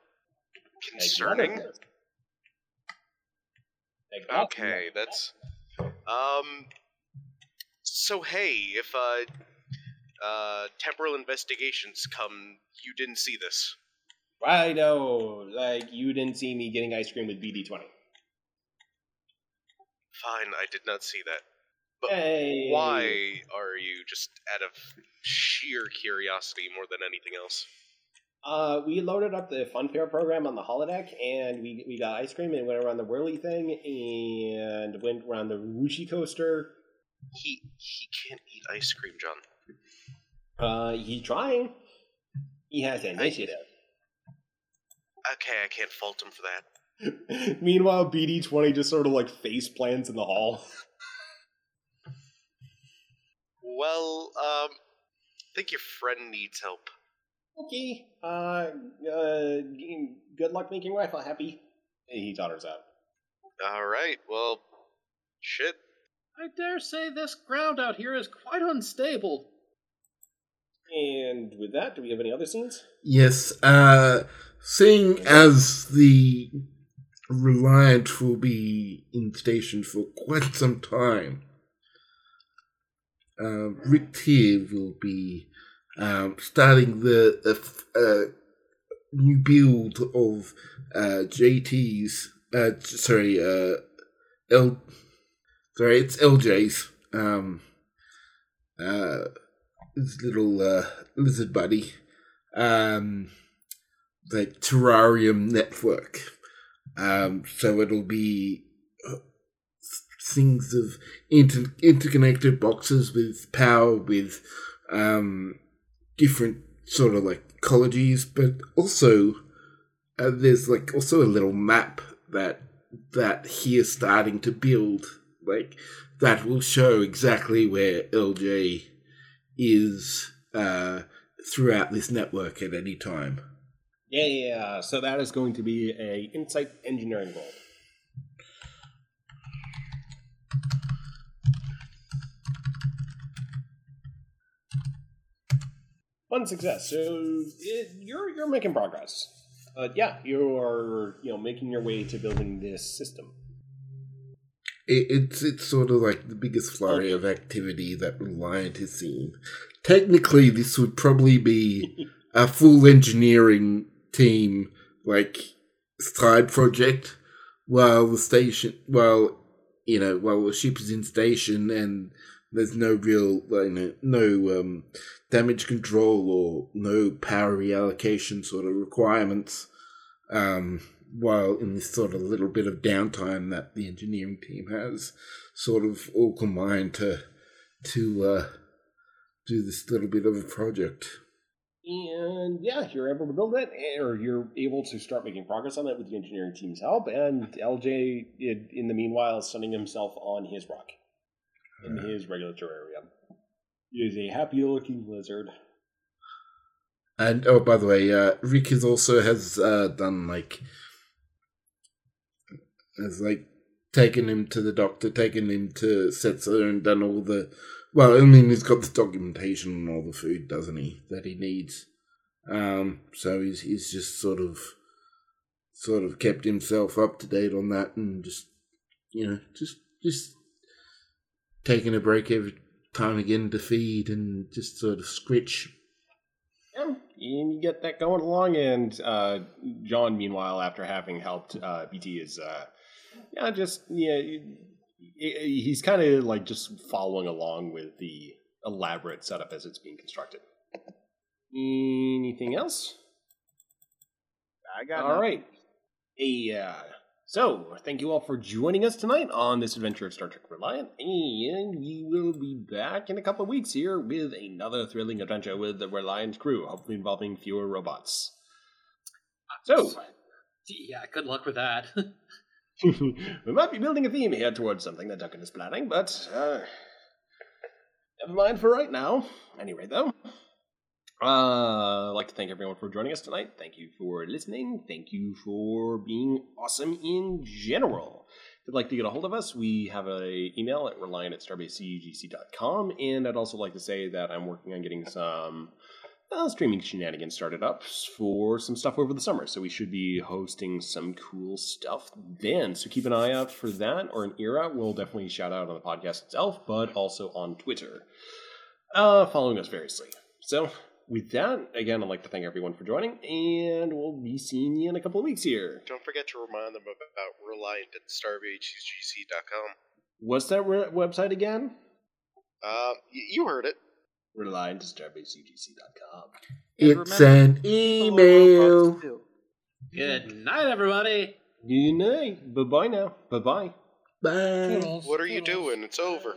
concerning. Okay, that's um. So hey, if uh, uh, temporal investigations come, you didn't see this. I know, like you didn't see me getting ice cream with BD twenty. Fine, I did not see that. But Hey. why are you just out of sheer curiosity more than anything else? Uh, we loaded up the funfair program on the holodeck, and we we got ice cream and went around the whirly thing, and went around the Wushi coaster. He he can't eat ice cream, John. Uh, he's trying. He has an initiative. Okay, I can't fault him for that. Meanwhile, BD twenty just sort of like face plants in the hall. Well, um, I think your friend needs help. Okay. Uh, uh, good luck making rifle happy. And he totters out. All right. Well, shit. I dare say this ground out here is quite unstable. And with that, do we have any other scenes? Yes, uh, seeing as the Reliant will be in station for quite some time, uh, Rick Tier will be um, starting the uh, uh, new build of uh, JT's. Uh, sorry, uh, L. Sorry, it's LJ's. Um, uh, his little lizard buddy. Um, the terrarium network. Um, so it'll be uh, things of inter- interconnected boxes with power, with um, different sort of like ecologies, but also uh, there's like also a little map that that he is starting to build, like that will show exactly where LJ is uh, throughout this network at any time. Yeah, yeah. so that is going to be a insight engineering roll. One success. So it, you're you're making progress. Uh, yeah, you are you know making your way to building this system. It, it's it's sort of like the biggest flurry of activity that Reliant has seen. Technically, this would probably be a full engineering team, like side project, while the station, while you know, while the ship is in station and there's no real, you know, no um, damage control or no power reallocation sort of requirements. Um, while in this sort of little bit of downtime that the engineering team has, sort of all combined to to uh, do this little bit of a project. And yeah, you're able to build it, or you're able to start making progress on it with the engineering team's help. And LJ, in the meanwhile, is sunning himself on his rock in his regulatory area. He is a happy-looking lizard. And oh, by the way, uh, Rick has also has uh, done like has like taken him to the doctor, taken him to Setsa, and done all the. Well, I mean, he's got the documentation on all the food, doesn't he? That he needs. Um, so he's he's just sort of, sort of kept himself up to date on that, and just, you know, just just taking a break every time again to feed and just sort of scritch. Yeah, and you get that going along. And uh, John, meanwhile, after having helped uh, BT, is uh, yeah, just yeah, he's kind of like just following along with the elaborate setup as it's being constructed. Anything else? I got All nothing. right. Yeah. Uh, so, thank you all for joining us tonight on this adventure of Star Trek Reliant, and we will be back in a couple of weeks here with another thrilling adventure with the Reliant crew, hopefully involving fewer robots. Uh, so, Yeah, good luck with that. we might be building a theme here towards something that Duncan is planning, but uh, never mind for right now. Anyway, though, uh, I'd like to thank everyone for joining us tonight. Thank you for listening. Thank you for being awesome in general. If you'd like to get a hold of us, we have a email at reliant at starbasecugc.com, and I'd also like to say that I'm working on getting some uh, streaming shenanigans started up for some stuff over the summer. So we should be hosting some cool stuff then. So keep an eye out for that or an ear out. We'll definitely shout out on the podcast itself, but also on Twitter, uh, following us variously. So with that, again, I'd like to thank everyone for joining, and we'll be seeing you in a couple of weeks here. Don't forget to remind them about Reliant at starbasecugc.com. What's that re- website again? Uh, y- you heard it. Reliant to starbasecugc.com. And It's an email. good night, everybody. Good night. Bye bye now. Bye bye. Bye. What are you doing? It's over.